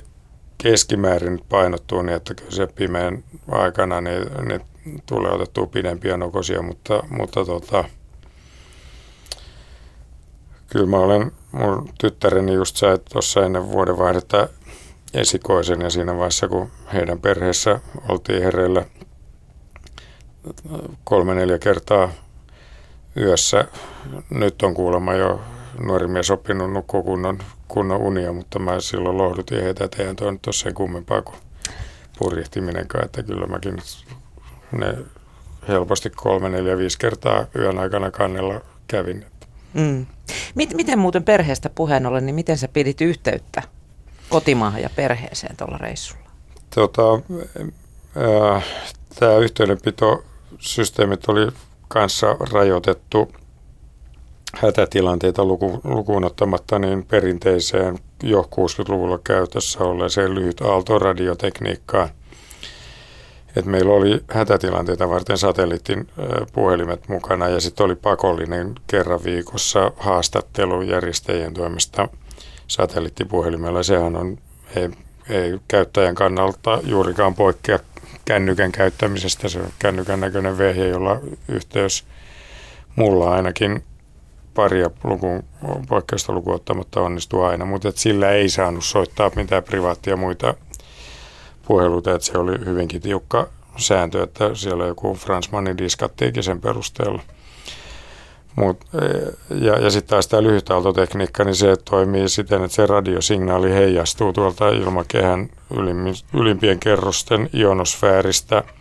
keskimäärin painottuu niin, että kyllä se pimeän aikana niin, niin tulee otettua pidempiä nokosia, mutta, mutta tota, kyllä mä olen, mun tyttäreni just sai tuossa ennen vuodenvaihdetta esikoisen ja siinä vaiheessa, kun heidän perheessä oltiin hereillä kolme-neljä kertaa yössä, nyt on kuulemma jo nuori mies oppinut nukkua kunnon, kunnon unia, mutta mä silloin lohdutin heitä, että eihän toi nyt ole sen kummempaa kuin purjehtiminenkaan, että kyllä mäkin ne helposti kolme, neljä, viisi kertaa yön aikana kannella kävin. Mm. Miten muuten perheestä puheen ollen, niin miten sä pidit yhteyttä kotimaahan ja perheeseen tuolla reissulla? Tota, äh, Tämä yhteydenpitosysteemit oli kanssa rajoitettu hätätilanteita luku, lukuun ottamatta niin perinteiseen jo 60-luvulla käytössä olleeseen lyhyt aaltoradiotekniikkaan. Et meillä oli hätätilanteita varten satelliitin puhelimet mukana ja sitten oli pakollinen kerran viikossa haastattelu järjestäjien toimesta satelliittipuhelimella. Sehän on, ei, ei käyttäjän kannalta juurikaan poikkea kännykän käyttämisestä. Se on kännykän näköinen vehje, jolla yhteys mulla ainakin paria lukuun, poikkeusta lukuun ottamatta onnistuu aina, mutta sillä ei saanut soittaa mitään privaattia muita puheluita, että se oli hyvinkin tiukka sääntö, että siellä joku Fransmanin diskattiikin sen perusteella. Mut, e, ja, ja sitten taas tämä lyhytaaltotekniikka, niin se toimii siten, että se radiosignaali heijastuu tuolta ilmakehän ylimpien kerrosten ionosfääristä –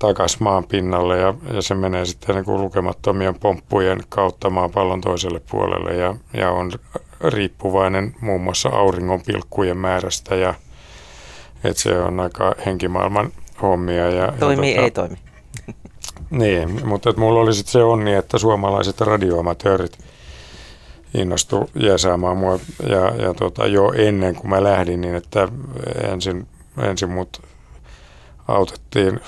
takaisin maan pinnalle ja, ja se menee sitten niin kuin lukemattomien pomppujen kautta maapallon toiselle puolelle ja, ja on riippuvainen muun muassa auringon pilkkujen määrästä ja että se on aika henkimaailman hommia. Ja, Toimii, ja tota, ei toimi. [laughs] Niin, mutta että mulla oli sitten se onni, että suomalaiset radioamatöörit innostu jeesaamaan mua ja, ja tota, jo ennen kuin mä lähdin, niin että ensin, ensin mut autettiin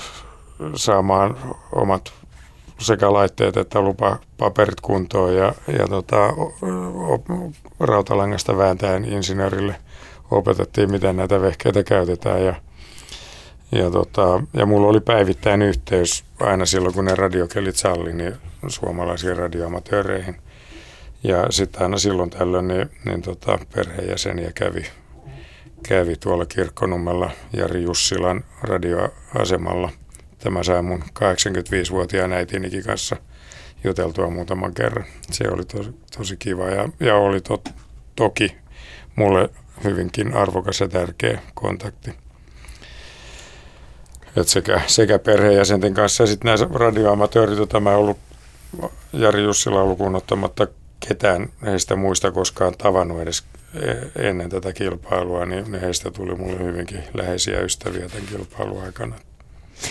saamaan omat sekä laitteet että lupapaperit kuntoon ja, ja tota, rautalangasta vääntäen insinöörille opetettiin, miten näitä vehkeitä käytetään ja, ja, tota, ja mulla oli päivittäin yhteys aina silloin, kun ne radiokelit salli, niin suomalaisiin radioamatööreihin. Ja sitten aina silloin tällöin niin, niin tota, perheenjäseniä kävi, kävi tuolla Kirkkonummella Jari Jussilan radioasemalla – Tämä sai mun 85-vuotiaan äitinikin kanssa juteltua muutaman kerran. Se oli tosi, tosi kiva ja, ja oli to, toki mulle hyvinkin arvokas ja tärkeä kontakti. Et sekä, sekä perheenjäsenten kanssa ja sitten nämä radioamatöörit, joita mä ollut Jari Jussila lukuun ottamatta ketään heistä muista koskaan tavannut edes e, ennen tätä kilpailua, niin heistä tuli mulle hyvinkin läheisiä ystäviä tämän kilpailun aikana.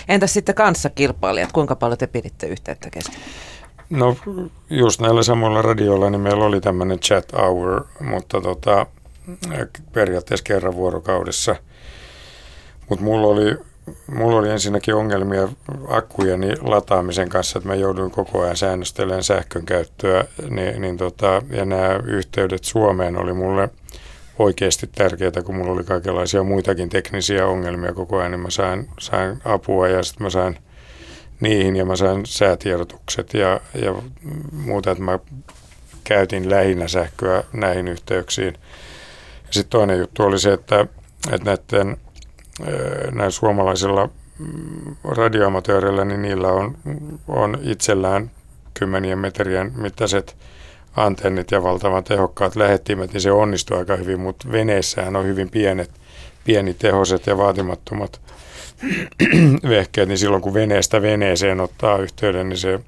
Entäs sitten kanssakilpailijat, kuinka paljon te piditte yhteyttä kesken? No just näillä samoilla radioilla niin meillä oli tämmöinen chat hour, mutta tota, periaatteessa kerran vuorokaudessa. Mutta mulla oli, mulla oli ensinnäkin ongelmia akkujeni lataamisen kanssa, että mä jouduin koko ajan säännöstelemään sähkön käyttöä, niin, niin tota, ja nämä yhteydet Suomeen oli mulle – oikeasti tärkeää, kun mulla oli kaikenlaisia muitakin teknisiä ongelmia koko ajan, niin mä sain, sain apua ja sitten mä sain niihin ja mä sain säätiedotukset ja, ja muuta, että mä käytin lähinnä sähköä näihin yhteyksiin. Sitten toinen juttu oli se, että, että näiden, näin suomalaisilla mm, radioamatööreillä, niin niillä on, on itsellään kymmenien metrien mittaiset antennit ja valtavan tehokkaat lähettimet, niin se onnistuu aika hyvin, mutta veneessähän on hyvin pienet, pienitehoiset ja vaatimattomat [clears throat] vehkeet, niin silloin kun veneestä veneeseen ottaa yhteyden, niin se,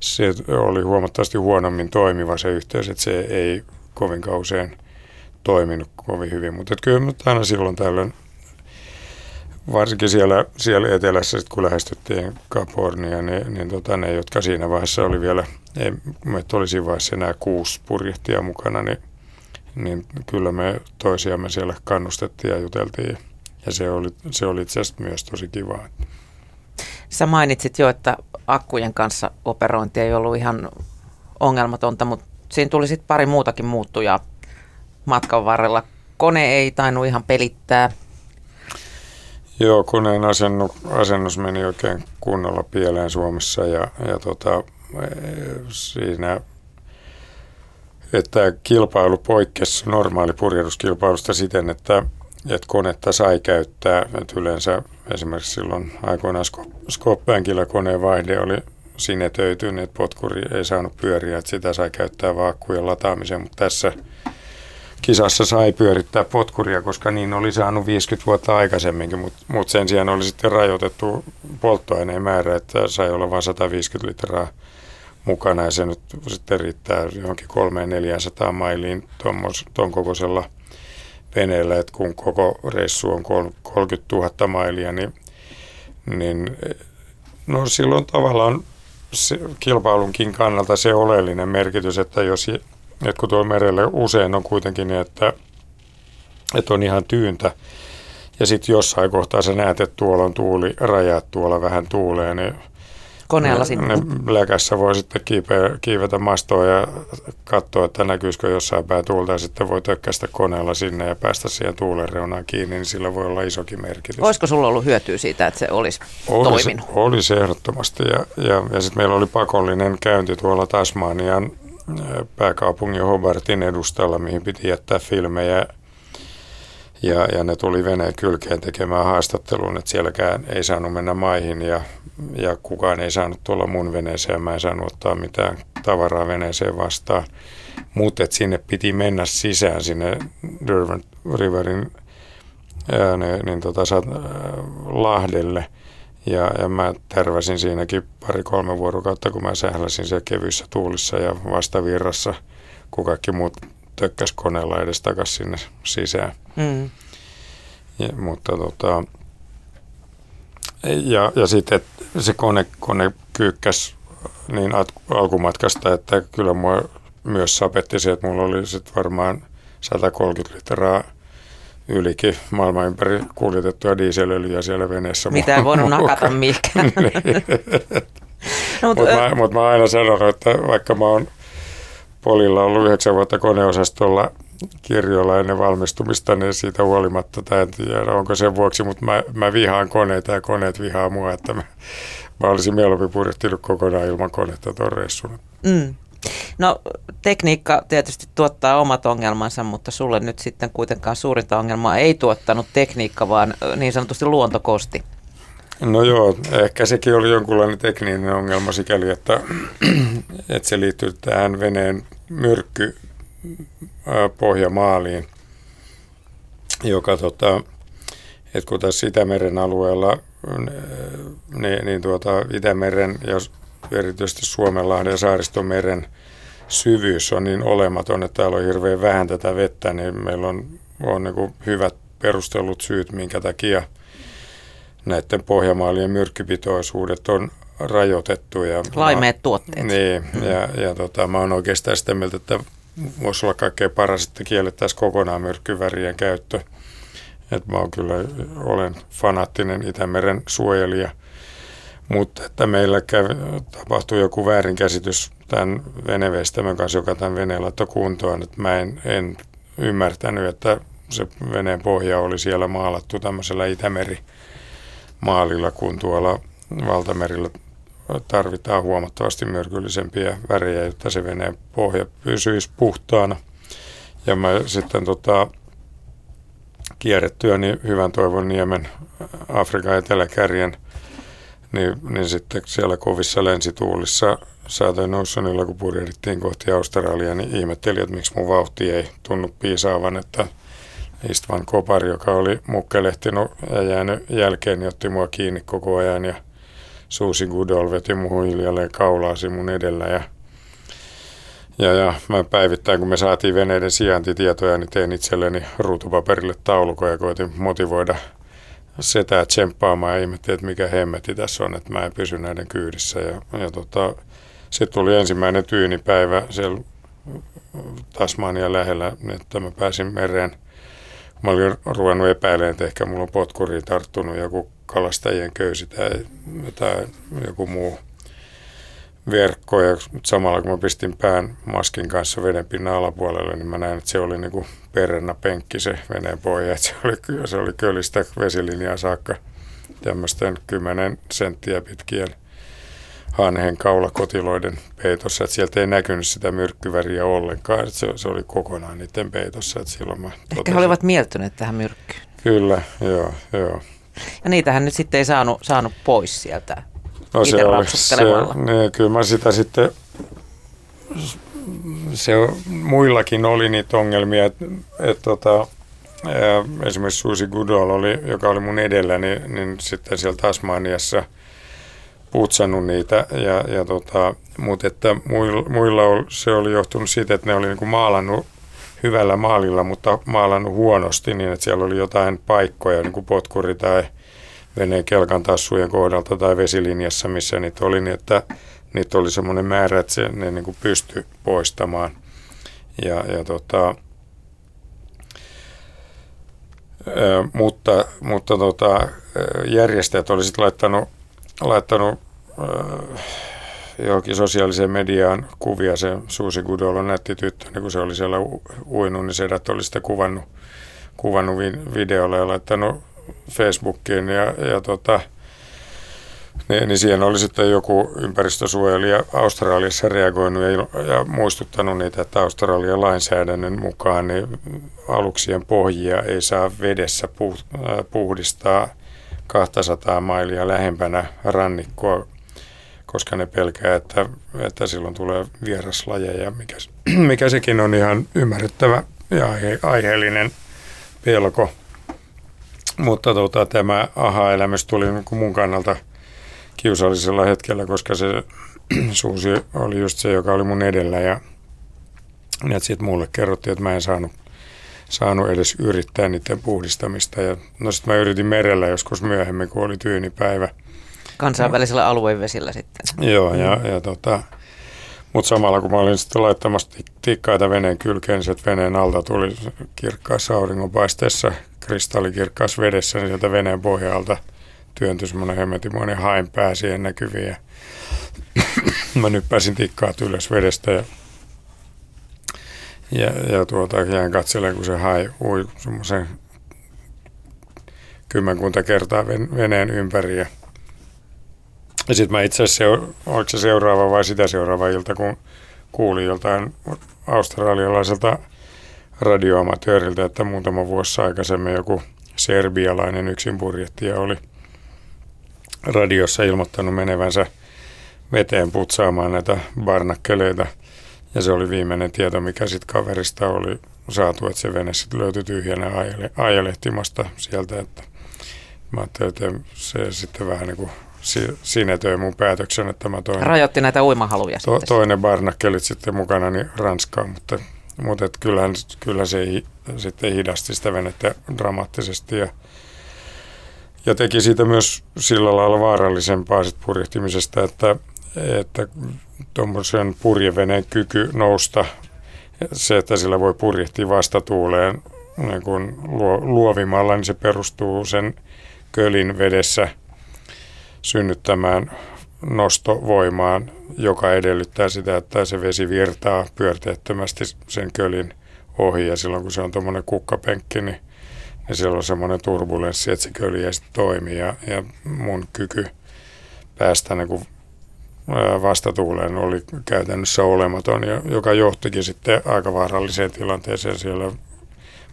se oli huomattavasti huonommin toimiva se yhteys, että se ei kovin kausein toiminut kovin hyvin. Mutta kyllä aina silloin tällöin, varsinkin siellä, siellä etelässä, sit kun lähestyttiin Kapornia, niin, niin tota, ne, jotka siinä vaiheessa oli vielä, ei, meitä oli siinä vaiheessa enää kuusi purjehtia mukana, niin, niin kyllä me toisiamme siellä kannustettiin ja juteltiin. Ja se oli, se oli itse asiassa myös tosi kivaa. Sä mainitsit jo, että akkujen kanssa operointi ei ollut ihan ongelmatonta, mutta siinä tuli sitten pari muutakin muuttujaa matkan varrella. Kone ei tainnut ihan pelittää. Joo, koneen asennu, asennus meni oikein kunnolla pieleen Suomessa ja, ja tota, siinä että kilpailu poikkesi normaali purjehduskilpailusta siten, että, että konetta sai käyttää. Että yleensä esimerkiksi silloin aikoinaan Skoppänkillä koneen vaihde oli sinetöity, niin potkuri ei saanut pyöriä, että sitä sai käyttää vaakkujen lataamiseen, mutta tässä kisassa sai pyörittää potkuria, koska niin oli saanut 50 vuotta aikaisemminkin, mutta mut sen sijaan oli sitten rajoitettu polttoaineen määrä, että sai olla vain 150 litraa mukana ja se nyt sitten riittää johonkin 300-400 mailiin tuon kokoisella veneellä, että kun koko reissu on 30 000 mailia, niin, niin no silloin tavallaan se, kilpailunkin kannalta se oleellinen merkitys, että jos että kun tuolla merellä usein on kuitenkin niin, että, että on ihan tyyntä, ja sitten jossain kohtaa sä näet, että tuolla on tuuli, rajat tuolla vähän tuulee, niin koneella sinne. Ne läkässä voi sitten kiipeä, kiivetä mastoa ja katsoa, että näkyisikö jossain päin tuulta ja sitten voi tökkästä koneella sinne ja päästä siihen tuulen reunaan kiinni, niin sillä voi olla isokin merkitys. Olisiko sulla ollut hyötyä siitä, että se olisi, olisi toiminut? Olisi ehdottomasti ja, ja, ja sitten meillä oli pakollinen käynti tuolla Tasmanian pääkaupungin Hobartin edustalla, mihin piti jättää filmejä ja, ja ne tuli veneen kylkeen tekemään haastattelun, että sielläkään ei saanut mennä maihin ja, ja kukaan ei saanut tulla mun veneeseen. Mä en saanut ottaa mitään tavaraa veneeseen vastaan. Mutta sinne piti mennä sisään sinne Derwent Riverin ää, ne, niin tota, sat, ää, Lahdelle. Ja, ja mä terväsin siinäkin pari-kolme vuorokautta, kun mä sähläsin siellä kevyissä tuulissa ja vastavirrassa, kun kaikki muut tökkäs koneella edes takaisin sinne sisään. Mm. Ja, mutta tota, ja, ja sitten se kone, kone kyykkäs niin alkumatkasta, että kyllä mua myös sapetti se, että mulla oli sitten varmaan 130 litraa ylikin maailman ympäri kuljetettua dieselöljyä siellä veneessä. Mitä ei voinut [laughs] nakata mihinkään. [laughs] niin. no, mutta mut mä, mut mä aina sanon, että vaikka mä oon Polilla ollut yhdeksän vuotta koneosastolla kirjoilla ennen valmistumista, niin siitä huolimatta, tai en tiedä onko sen vuoksi, mutta mä, mä vihaan koneita ja koneet vihaa mua, että mä, mä olisin mieluummin purjehtinut kokonaan ilman konetta tuon reissun. Mm. No tekniikka tietysti tuottaa omat ongelmansa, mutta sulle nyt sitten kuitenkaan suurinta ongelmaa ei tuottanut tekniikka, vaan niin sanotusti luontokosti. No joo, ehkä sekin oli jonkunlainen tekninen ongelma sikäli, että, [clears throat] että se liittyy tähän veneen myrkky pohjamaaliin, joka tota, että kun tässä Itämeren alueella, niin, niin tuota, Itämeren ja erityisesti Suomenlahden ja Saaristomeren syvyys on niin olematon, että täällä on hirveän vähän tätä vettä, niin meillä on, on niin hyvät perustellut syyt, minkä takia – näiden pohjamaalien myrkkypitoisuudet on rajoitettu. Ja Laimeet mä, tuotteet. Niin, mm. ja, ja tota, mä oon oikeastaan sitä mieltä, että voisi olla kaikkein paras, että kiellettäisiin kokonaan myrkkyvärien käyttö. Et mä oon kyllä, olen fanaattinen Itämeren suojelija. Mutta että meillä kävi, tapahtui joku väärinkäsitys tämän veneveistämön kanssa, joka tämän veneen laittoi kuntoon. Että mä en, en ymmärtänyt, että se veneen pohja oli siellä maalattu tämmöisellä Itämeri maalilla, kun tuolla valtamerillä tarvitaan huomattavasti myrkyllisempiä värejä, jotta se veneen pohja pysyisi puhtaana. Ja mä sitten tota, kierrettyäni Hyvän toivon niemen Afrikan eteläkärjen, niin, niin sitten siellä kovissa lensituulissa Southern Oceanilla, kun purjehdittiin kohti Australiaa, niin ihmettelin, että miksi mun vauhti ei tunnu piisaavan, että Istvan Kopar, joka oli mukkelehtinut ja jäänyt jälkeen, niin otti mua kiinni koko ajan ja Suusi Goodall veti muuhun hiljalleen kaulaasi mun edellä ja, Ja, ja mä päivittäin, kun me saatiin veneiden sijaintitietoja, niin tein itselleni ruutupaperille taulukon ja koitin motivoida setää tsemppaamaan ja ihmettiin, että mikä hemmetti tässä on, että mä en pysy näiden kyydissä. Ja, ja tota, sitten tuli ensimmäinen tyynipäivä siellä Tasmania lähellä, että mä pääsin mereen. Mä olin ruvennut epäilemään, että ehkä mulla on potkuriin tarttunut joku kalastajien köysi tai, tai joku muu verkko. Ja samalla kun mä pistin pään maskin kanssa vedenpinnan alapuolelle, niin mä näin, että se oli niin kuin perennä penkki se veneen pohja. Että se oli, se oli kölistä vesilinjaa saakka tämmöisten 10 senttiä pitkien hanhen kaulakotiloiden peitossa, että sieltä ei näkynyt sitä myrkkyväriä ollenkaan, että se, se oli kokonaan niiden peitossa. Että silloin mä Ehkä totesin, he olivat mieltyneet tähän myrkkyyn. Kyllä, joo, joo. Ja niitähän nyt sitten ei saanut, saanut pois sieltä no, se oli, se, niin, kyllä mä sitä sitten, se muillakin oli niitä ongelmia, että et, tota, esimerkiksi Susi Goodall, oli, joka oli mun edellä, niin, niin sitten siellä Tasmaniassa – putsannut niitä, ja, ja tota, mutta että muilla, muilla se oli johtunut siitä, että ne oli niin kuin maalannut hyvällä maalilla, mutta maalannut huonosti niin, että siellä oli jotain paikkoja, niin kuin potkuri tai veneen kelkan tassujen kohdalta tai vesilinjassa, missä niitä oli, niin että niitä oli semmoinen määrä, että se, ne niin kuin pystyi poistamaan. Ja, ja tota, mutta mutta tota, järjestäjät oli sitten laittanut laittanut johonkin sosiaaliseen mediaan kuvia. Se Suusi Gudol on nätti tyttö, niin kun se oli siellä uinut, niin sedät oli sitten kuvannut, kuvannut videolla ja laittanut Facebookiin. Ja, ja tota, niin, niin siihen oli sitten joku ympäristösuojelija Australiassa reagoinut ja, ja muistuttanut niitä, että Australian lainsäädännön mukaan niin aluksien pohjia ei saa vedessä äh, puhdistaa 200 mailia lähempänä rannikkoa, koska ne pelkää, että, että silloin tulee vieraslajeja, mikä, [clears throat] mikä sekin on ihan ymmärrettävä ja aihe, aiheellinen pelko. Mutta tota, tämä aha-elämys tuli niin kuin mun kannalta kiusallisella hetkellä, koska se [clears throat] suusi oli just se, joka oli mun edellä ja, ja sitten mulle kerrottiin, että mä en saanut saanut edes yrittää niiden puhdistamista. Ja, no sitten mä yritin merellä joskus myöhemmin, kun oli tyynipäivä. Kansainvälisellä no. alueen vesillä sitten. Joo, ja, ja tota, mutta samalla kun mä olin sitten laittamassa tikkaita veneen kylkeen, niin veneen alta tuli kirkkaassa auringonpaisteessa, kristallikirkkaassa vedessä, niin sieltä veneen pohjalta työntyi semmoinen hemmetimoinen hain pää siihen näkyviin. [coughs] Mä nyppäsin tikkaat ylös vedestä ja ja, ja tuota, jään katselen, kun se hai ui semmoisen kymmenkunta kertaa veneen ympäri. Ja, ja sitten mä itse asiassa, oliko se seuraava vai sitä seuraava ilta, kun kuulin joltain australialaiselta radioamatööriltä, että muutama vuosi aikaisemmin joku serbialainen yksinpurjettija oli radiossa ilmoittanut menevänsä veteen putsaamaan näitä barnakkeleita – ja se oli viimeinen tieto, mikä sitten kaverista oli saatu, että se vene sitten löytyi tyhjänä ajele, ajelehtimasta sieltä. Että mä ajattelin, että se sitten vähän niin kuin sinetöi mun päätöksen, että mä toin... Rajoitti näitä uimahaluja to, Toinen barnakkelit sitten mukana niin Ranskaan, mutta, mutta et kyllähän, kyllä se sitten hidasti sitä venettä dramaattisesti ja, ja teki siitä myös sillä lailla vaarallisempaa sit purjehtimisesta, että, että purjeveneen kyky nousta, se, että sillä voi purjehtia vastatuuleen niin kun luovimalla, niin se perustuu sen kölin vedessä synnyttämään nostovoimaan, joka edellyttää sitä, että se vesi virtaa pyörteettömästi sen kölin ohi. Ja silloin kun se on tuommoinen kukkapenkki, niin, niin siellä on semmoinen turbulenssi, että se köli ei sitten toimi. Ja, ja mun kyky päästä niin kuin vastatuuleen oli käytännössä olematon, joka johtikin sitten aika vaaralliseen tilanteeseen siellä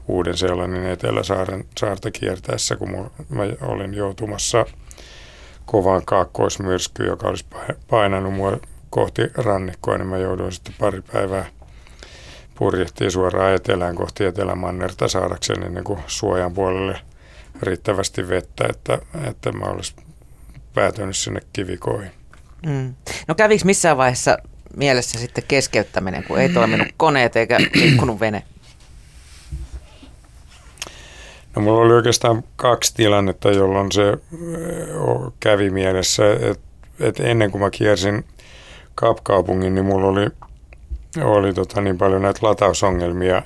Uuden-Seelannin Etelä-saaren saarta kiertäessä, kun mä olin joutumassa kovaan kaakkoismyrskyyn, joka olisi painanut mua kohti rannikkoa, niin mä jouduin sitten pari päivää purjehtiin suoraan etelään kohti Etelämannerta saadakseni niin kuin suojan puolelle riittävästi vettä, että, että mä olisin päätynyt sinne kivikoihin. Mm. No kävikö missään vaiheessa mielessä sitten keskeyttäminen, kun ei toiminut koneet eikä liikkunut vene? No mulla oli oikeastaan kaksi tilannetta, jolloin se kävi mielessä, että et ennen kuin mä kiersin Kapkaupungin, niin mulla oli, oli tota niin paljon näitä latausongelmia,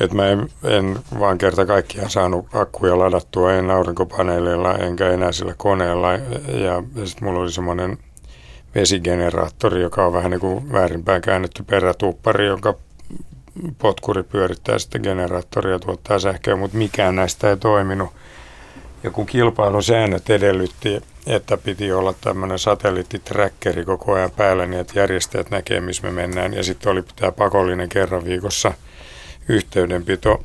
että mä en, en vaan kerta kaikkiaan saanut akkuja ladattua, en aurinkopaneeleilla enkä enää sillä koneella. Ja, ja sitten mulla oli semmoinen vesigeneraattori, joka on vähän niin kuin väärinpäin käännetty perätuuppari, jonka potkuri pyörittää sitten generaattoria ja tuottaa sähköä, mutta mikään näistä ei toiminut. Ja kun kilpailusäännöt edellytti, että piti olla tämmöinen satelliittitrackeri koko ajan päällä, niin että järjestäjät näkee, missä me mennään. Ja sitten oli tämä pakollinen kerran viikossa yhteydenpito.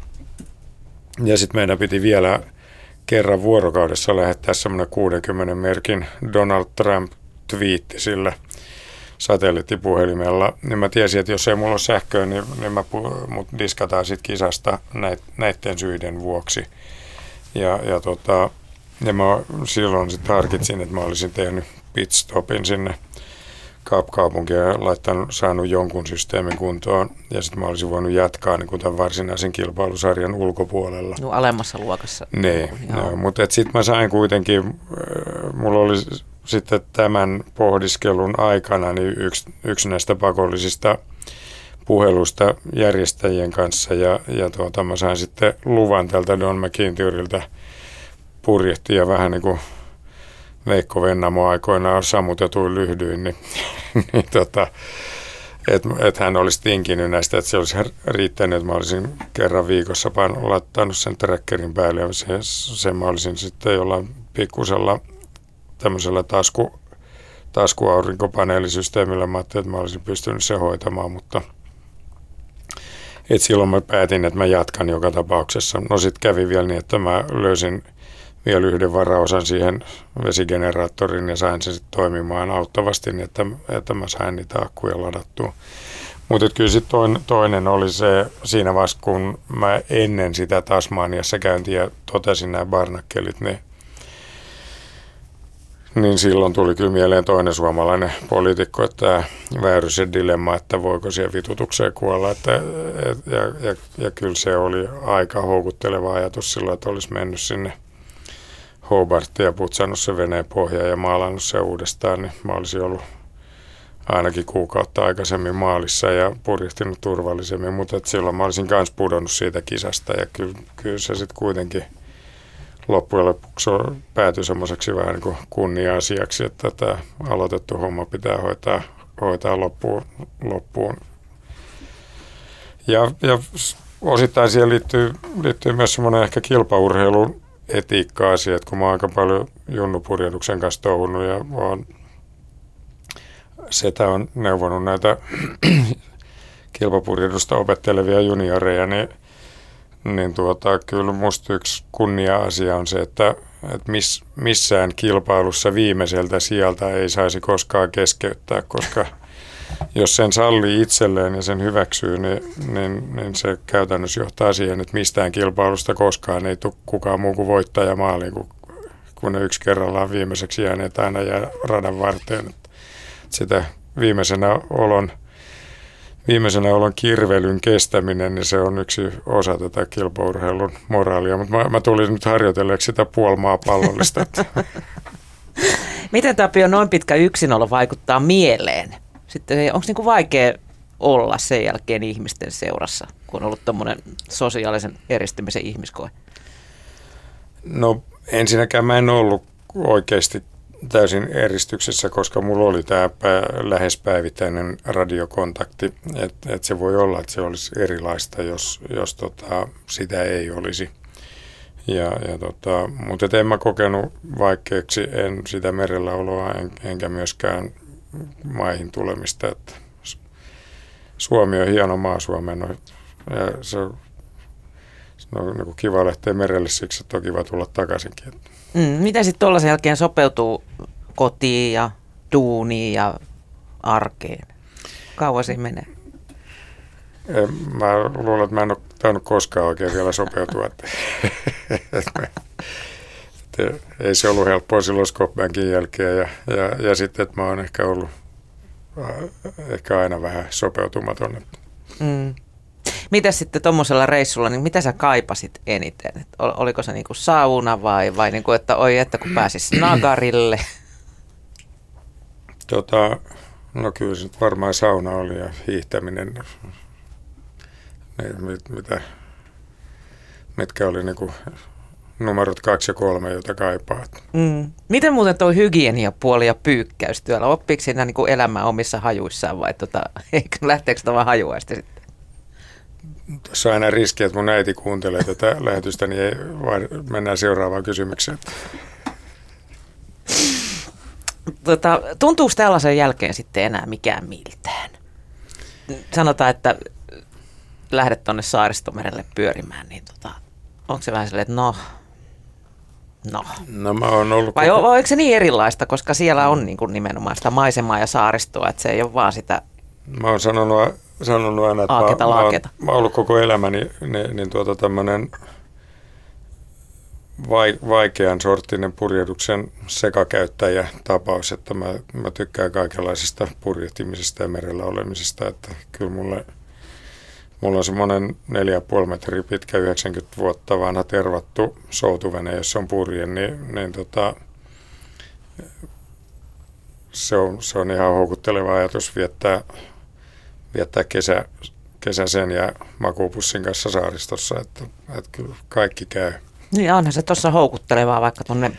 Ja sitten meidän piti vielä kerran vuorokaudessa lähettää semmoinen 60 merkin Donald Trump twiitti sillä satelliittipuhelimella, niin mä tiesin, että jos ei mulla ole sähköä, niin, niin mä, mut diskataan sitten kisasta näit, näiden syiden vuoksi. Ja, ja, tota, ja mä silloin sitten harkitsin, että mä olisin tehnyt pitstopin sinne Kaapkaupunkiin ja laittanut, saanut jonkun systeemin kuntoon. Ja sitten mä olisin voinut jatkaa niin tämän varsinaisen kilpailusarjan ulkopuolella. No alemmassa luokassa. Niin, no, mutta sitten mä sain kuitenkin, äh, mulla oli sitten tämän pohdiskelun aikana niin yksi, yksi näistä pakollisista puhelusta järjestäjien kanssa ja, ja tuota, mä sain sitten luvan tältä Don McIntyriltä purjehtia vähän niin kuin Veikko Vennamo aikoinaan sammutetuin lyhdyin, niin, [laughs] niin tota, että et hän olisi tinkinyt näistä, että se olisi riittänyt, että mä olisin kerran viikossa laittanut sen trackerin päälle ja se, sen mä olisin sitten jollain pikkusella tämmöisellä tasku, taskuaurinkopaneelisysteemillä. Mä ajattelin, että mä olisin pystynyt se hoitamaan, mutta et silloin mä päätin, että mä jatkan joka tapauksessa. No sitten kävi vielä niin, että mä löysin vielä yhden varaosan siihen vesigeneraattoriin ja sain sen sitten toimimaan auttavasti niin, että, että mä sain niitä akkuja ladattua. Mutta kyllä sitten toinen, oli se siinä vaiheessa, kun mä ennen sitä Tasmaniassa käyntiä totesin nämä barnakkelit, niin niin silloin tuli kyllä mieleen toinen suomalainen poliitikko, että tämä Väyrysen dilemma, että voiko siihen vitutukseen kuolla. Että, et, ja, ja, ja kyllä se oli aika houkutteleva ajatus silloin, että olisi mennyt sinne Hobartia putsannut se veneen pohjaa ja maalannut se uudestaan, niin mä olisin ollut ainakin kuukautta aikaisemmin maalissa ja purjehtinut turvallisemmin, mutta silloin mä olisin myös pudonnut siitä kisasta ja kyllä, kyllä se sitten kuitenkin – loppujen lopuksi päätyi semmoiseksi vähän niin kuin kunnia-asiaksi, että tämä aloitettu homma pitää hoitaa, hoitaa loppuun. loppuun. Ja, ja osittain siihen liittyy, liittyy myös semmoinen ehkä kilpaurheilun etiikka-asia, että kun mä oon aika paljon junnupurjehduksen kanssa touhunut ja oon setä on neuvonut näitä [clears throat] kilpapurjehdusta opettelevia junioreja, niin niin tuota, kyllä musta yksi kunnia-asia on se, että, että miss, missään kilpailussa viimeiseltä sieltä ei saisi koskaan keskeyttää, koska jos sen sallii itselleen ja sen hyväksyy, niin, niin, niin se käytännössä johtaa siihen, että mistään kilpailusta koskaan ei tule kukaan muu kuin voittaja maaliin, kun, kun ne yksi kerrallaan viimeiseksi jääneet aina jää radan varteen. Sitä viimeisenä olon – viimeisenä olon kirvelyn kestäminen, niin se on yksi osa tätä kilpaurheilun moraalia. Mutta mä, mä tulin nyt harjoitelleeksi sitä puolimaapallollista. [laughs] Miten Tapio noin pitkä yksinolo vaikuttaa mieleen? Sitten onko niinku vaikea olla sen jälkeen ihmisten seurassa, kun on ollut tuommoinen sosiaalisen eristymisen ihmiskoe? No ensinnäkään mä en ollut oikeasti täysin eristyksessä, koska mulla oli tämä pää, lähes päivittäinen radiokontakti. Että et se voi olla, että se olisi erilaista, jos, jos tota, sitä ei olisi. Ja, ja tota, mutta en mä kokenut vaikeaksi en sitä merellä oloa en, enkä myöskään maihin tulemista. Että Suomi on hieno maa Suomen. No, ja se se on niin kiva lähteä merelle siksi, että on kiva tulla takaisinkin. Että. Mm, miten sitten tuollaisen jälkeen sopeutuu kotiin ja duuniin ja arkeen? Kauan siinä menee? Mä luulen, että mä en ole tainnut koskaan oikein vielä sopeutua. Että, [laughs] että, että ei se ollut helppoa silloin Skopbankin jälkeen. Ja, ja, ja sitten, että mä oon ehkä ollut ehkä aina vähän sopeutumaton. Mm. Mitä sitten tuommoisella reissulla, niin mitä sä kaipasit eniten? Et oliko se niinku sauna vai, vai niinku, että oi, että kun pääsis [clears throat] nagarille? Tota, no kyllä se varmaan sauna oli ja hiihtäminen, ne, mit, mitä, mitkä oli niinku numerot kaksi ja kolme, joita kaipaat. Mm. Miten muuten tuo hygieniapuoli ja pyykkäystyöllä, oppiiko siinä niin elämää omissa hajuissaan vai tota, [laughs] lähteekö tämä hajuasti sitten? Tässä on aina riski, että mun äiti kuuntelee tätä [laughs] lähetystä, niin ei, vaan mennään seuraavaan kysymykseen. Tota, tuntuuko tällaisen jälkeen sitten enää mikään miltään? Sanotaan, että lähdet tuonne saaristomerelle pyörimään, niin tota, onko se vähän silleen, että no, no. No mä oon ollut... Vai koko... onko se niin erilaista, koska siellä on niin kuin nimenomaan sitä maisemaa ja saaristoa, että se ei ole vaan sitä... Mä oon sanonut, sanonut aina, että aaketa, mä, mä, oon, mä oon ollut koko elämäni niin, niin tuota tämmöinen vaikean sorttinen purjehduksen sekakäyttäjä tapaus, että mä, mä tykkään kaikenlaisista purjehtimisesta ja merellä olemisesta, että kyllä mulle, mulla on semmoinen 4,5 metriä pitkä 90 vuotta vanha tervattu soutuvene, jos on purje, niin, niin tota, se, on, se on ihan houkutteleva ajatus viettää, viettää kesä, kesä sen ja makuupussin kanssa saaristossa, että, että kyllä kaikki käy. Niin onhan se tuossa houkuttelevaa vaikka tuonne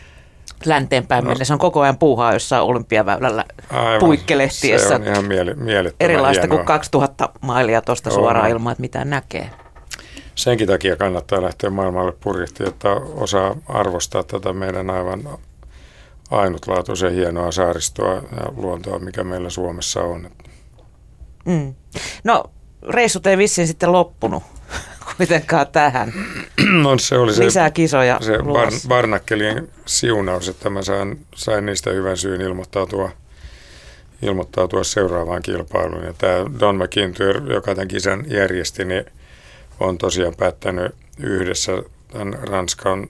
länteenpäin no. Se on koko ajan puuhaa jossain olympiaväylällä Aivan. puikkelehtiessä. Se on ihan miele- Erilaista hienoa. kuin 2000 mailia tuosta suoraan ilman, että mitä näkee. Senkin takia kannattaa lähteä maailmalle purjehti, että osaa arvostaa tätä meidän aivan ainutlaatuisen hienoa saaristoa ja luontoa, mikä meillä Suomessa on. Mm. No, reissut ei vissiin sitten loppunut [laughs] kuitenkaan tähän. No, se oli se, Lisää kisoja se bar, Barnakkelien siunaus, että mä sain, sain niistä hyvän syyn ilmoittautua, ilmoittautua seuraavaan kilpailuun. Ja tämä Don McIntyre, joka tämän kisan järjesti, niin on tosiaan päättänyt yhdessä tämän Ranskan,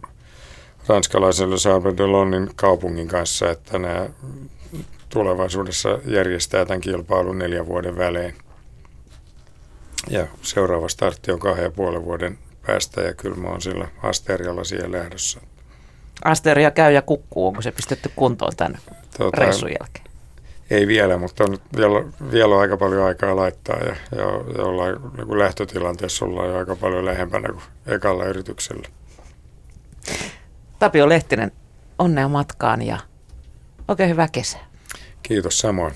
ranskalaisen Sabre de Lonnin kaupungin kanssa, että nämä tulevaisuudessa järjestää tämän kilpailun neljän vuoden välein. Ja seuraava startti on kahden ja puolen vuoden päästä ja kyllä mä oon sillä Asterialla siellä lähdössä. Asteria käy ja kukkuu, onko se pistetty kuntoon tämän tuota, reissun jälkeen? Ei vielä, mutta on vielä, vielä on aika paljon aikaa laittaa ja, ja, ja ollaan, niin lähtötilanteessa ollaan jo aika paljon lähempänä kuin ekalla yrityksellä. Tapio Lehtinen, onnea matkaan ja oikein hyvää kesää. Kiitos samoin.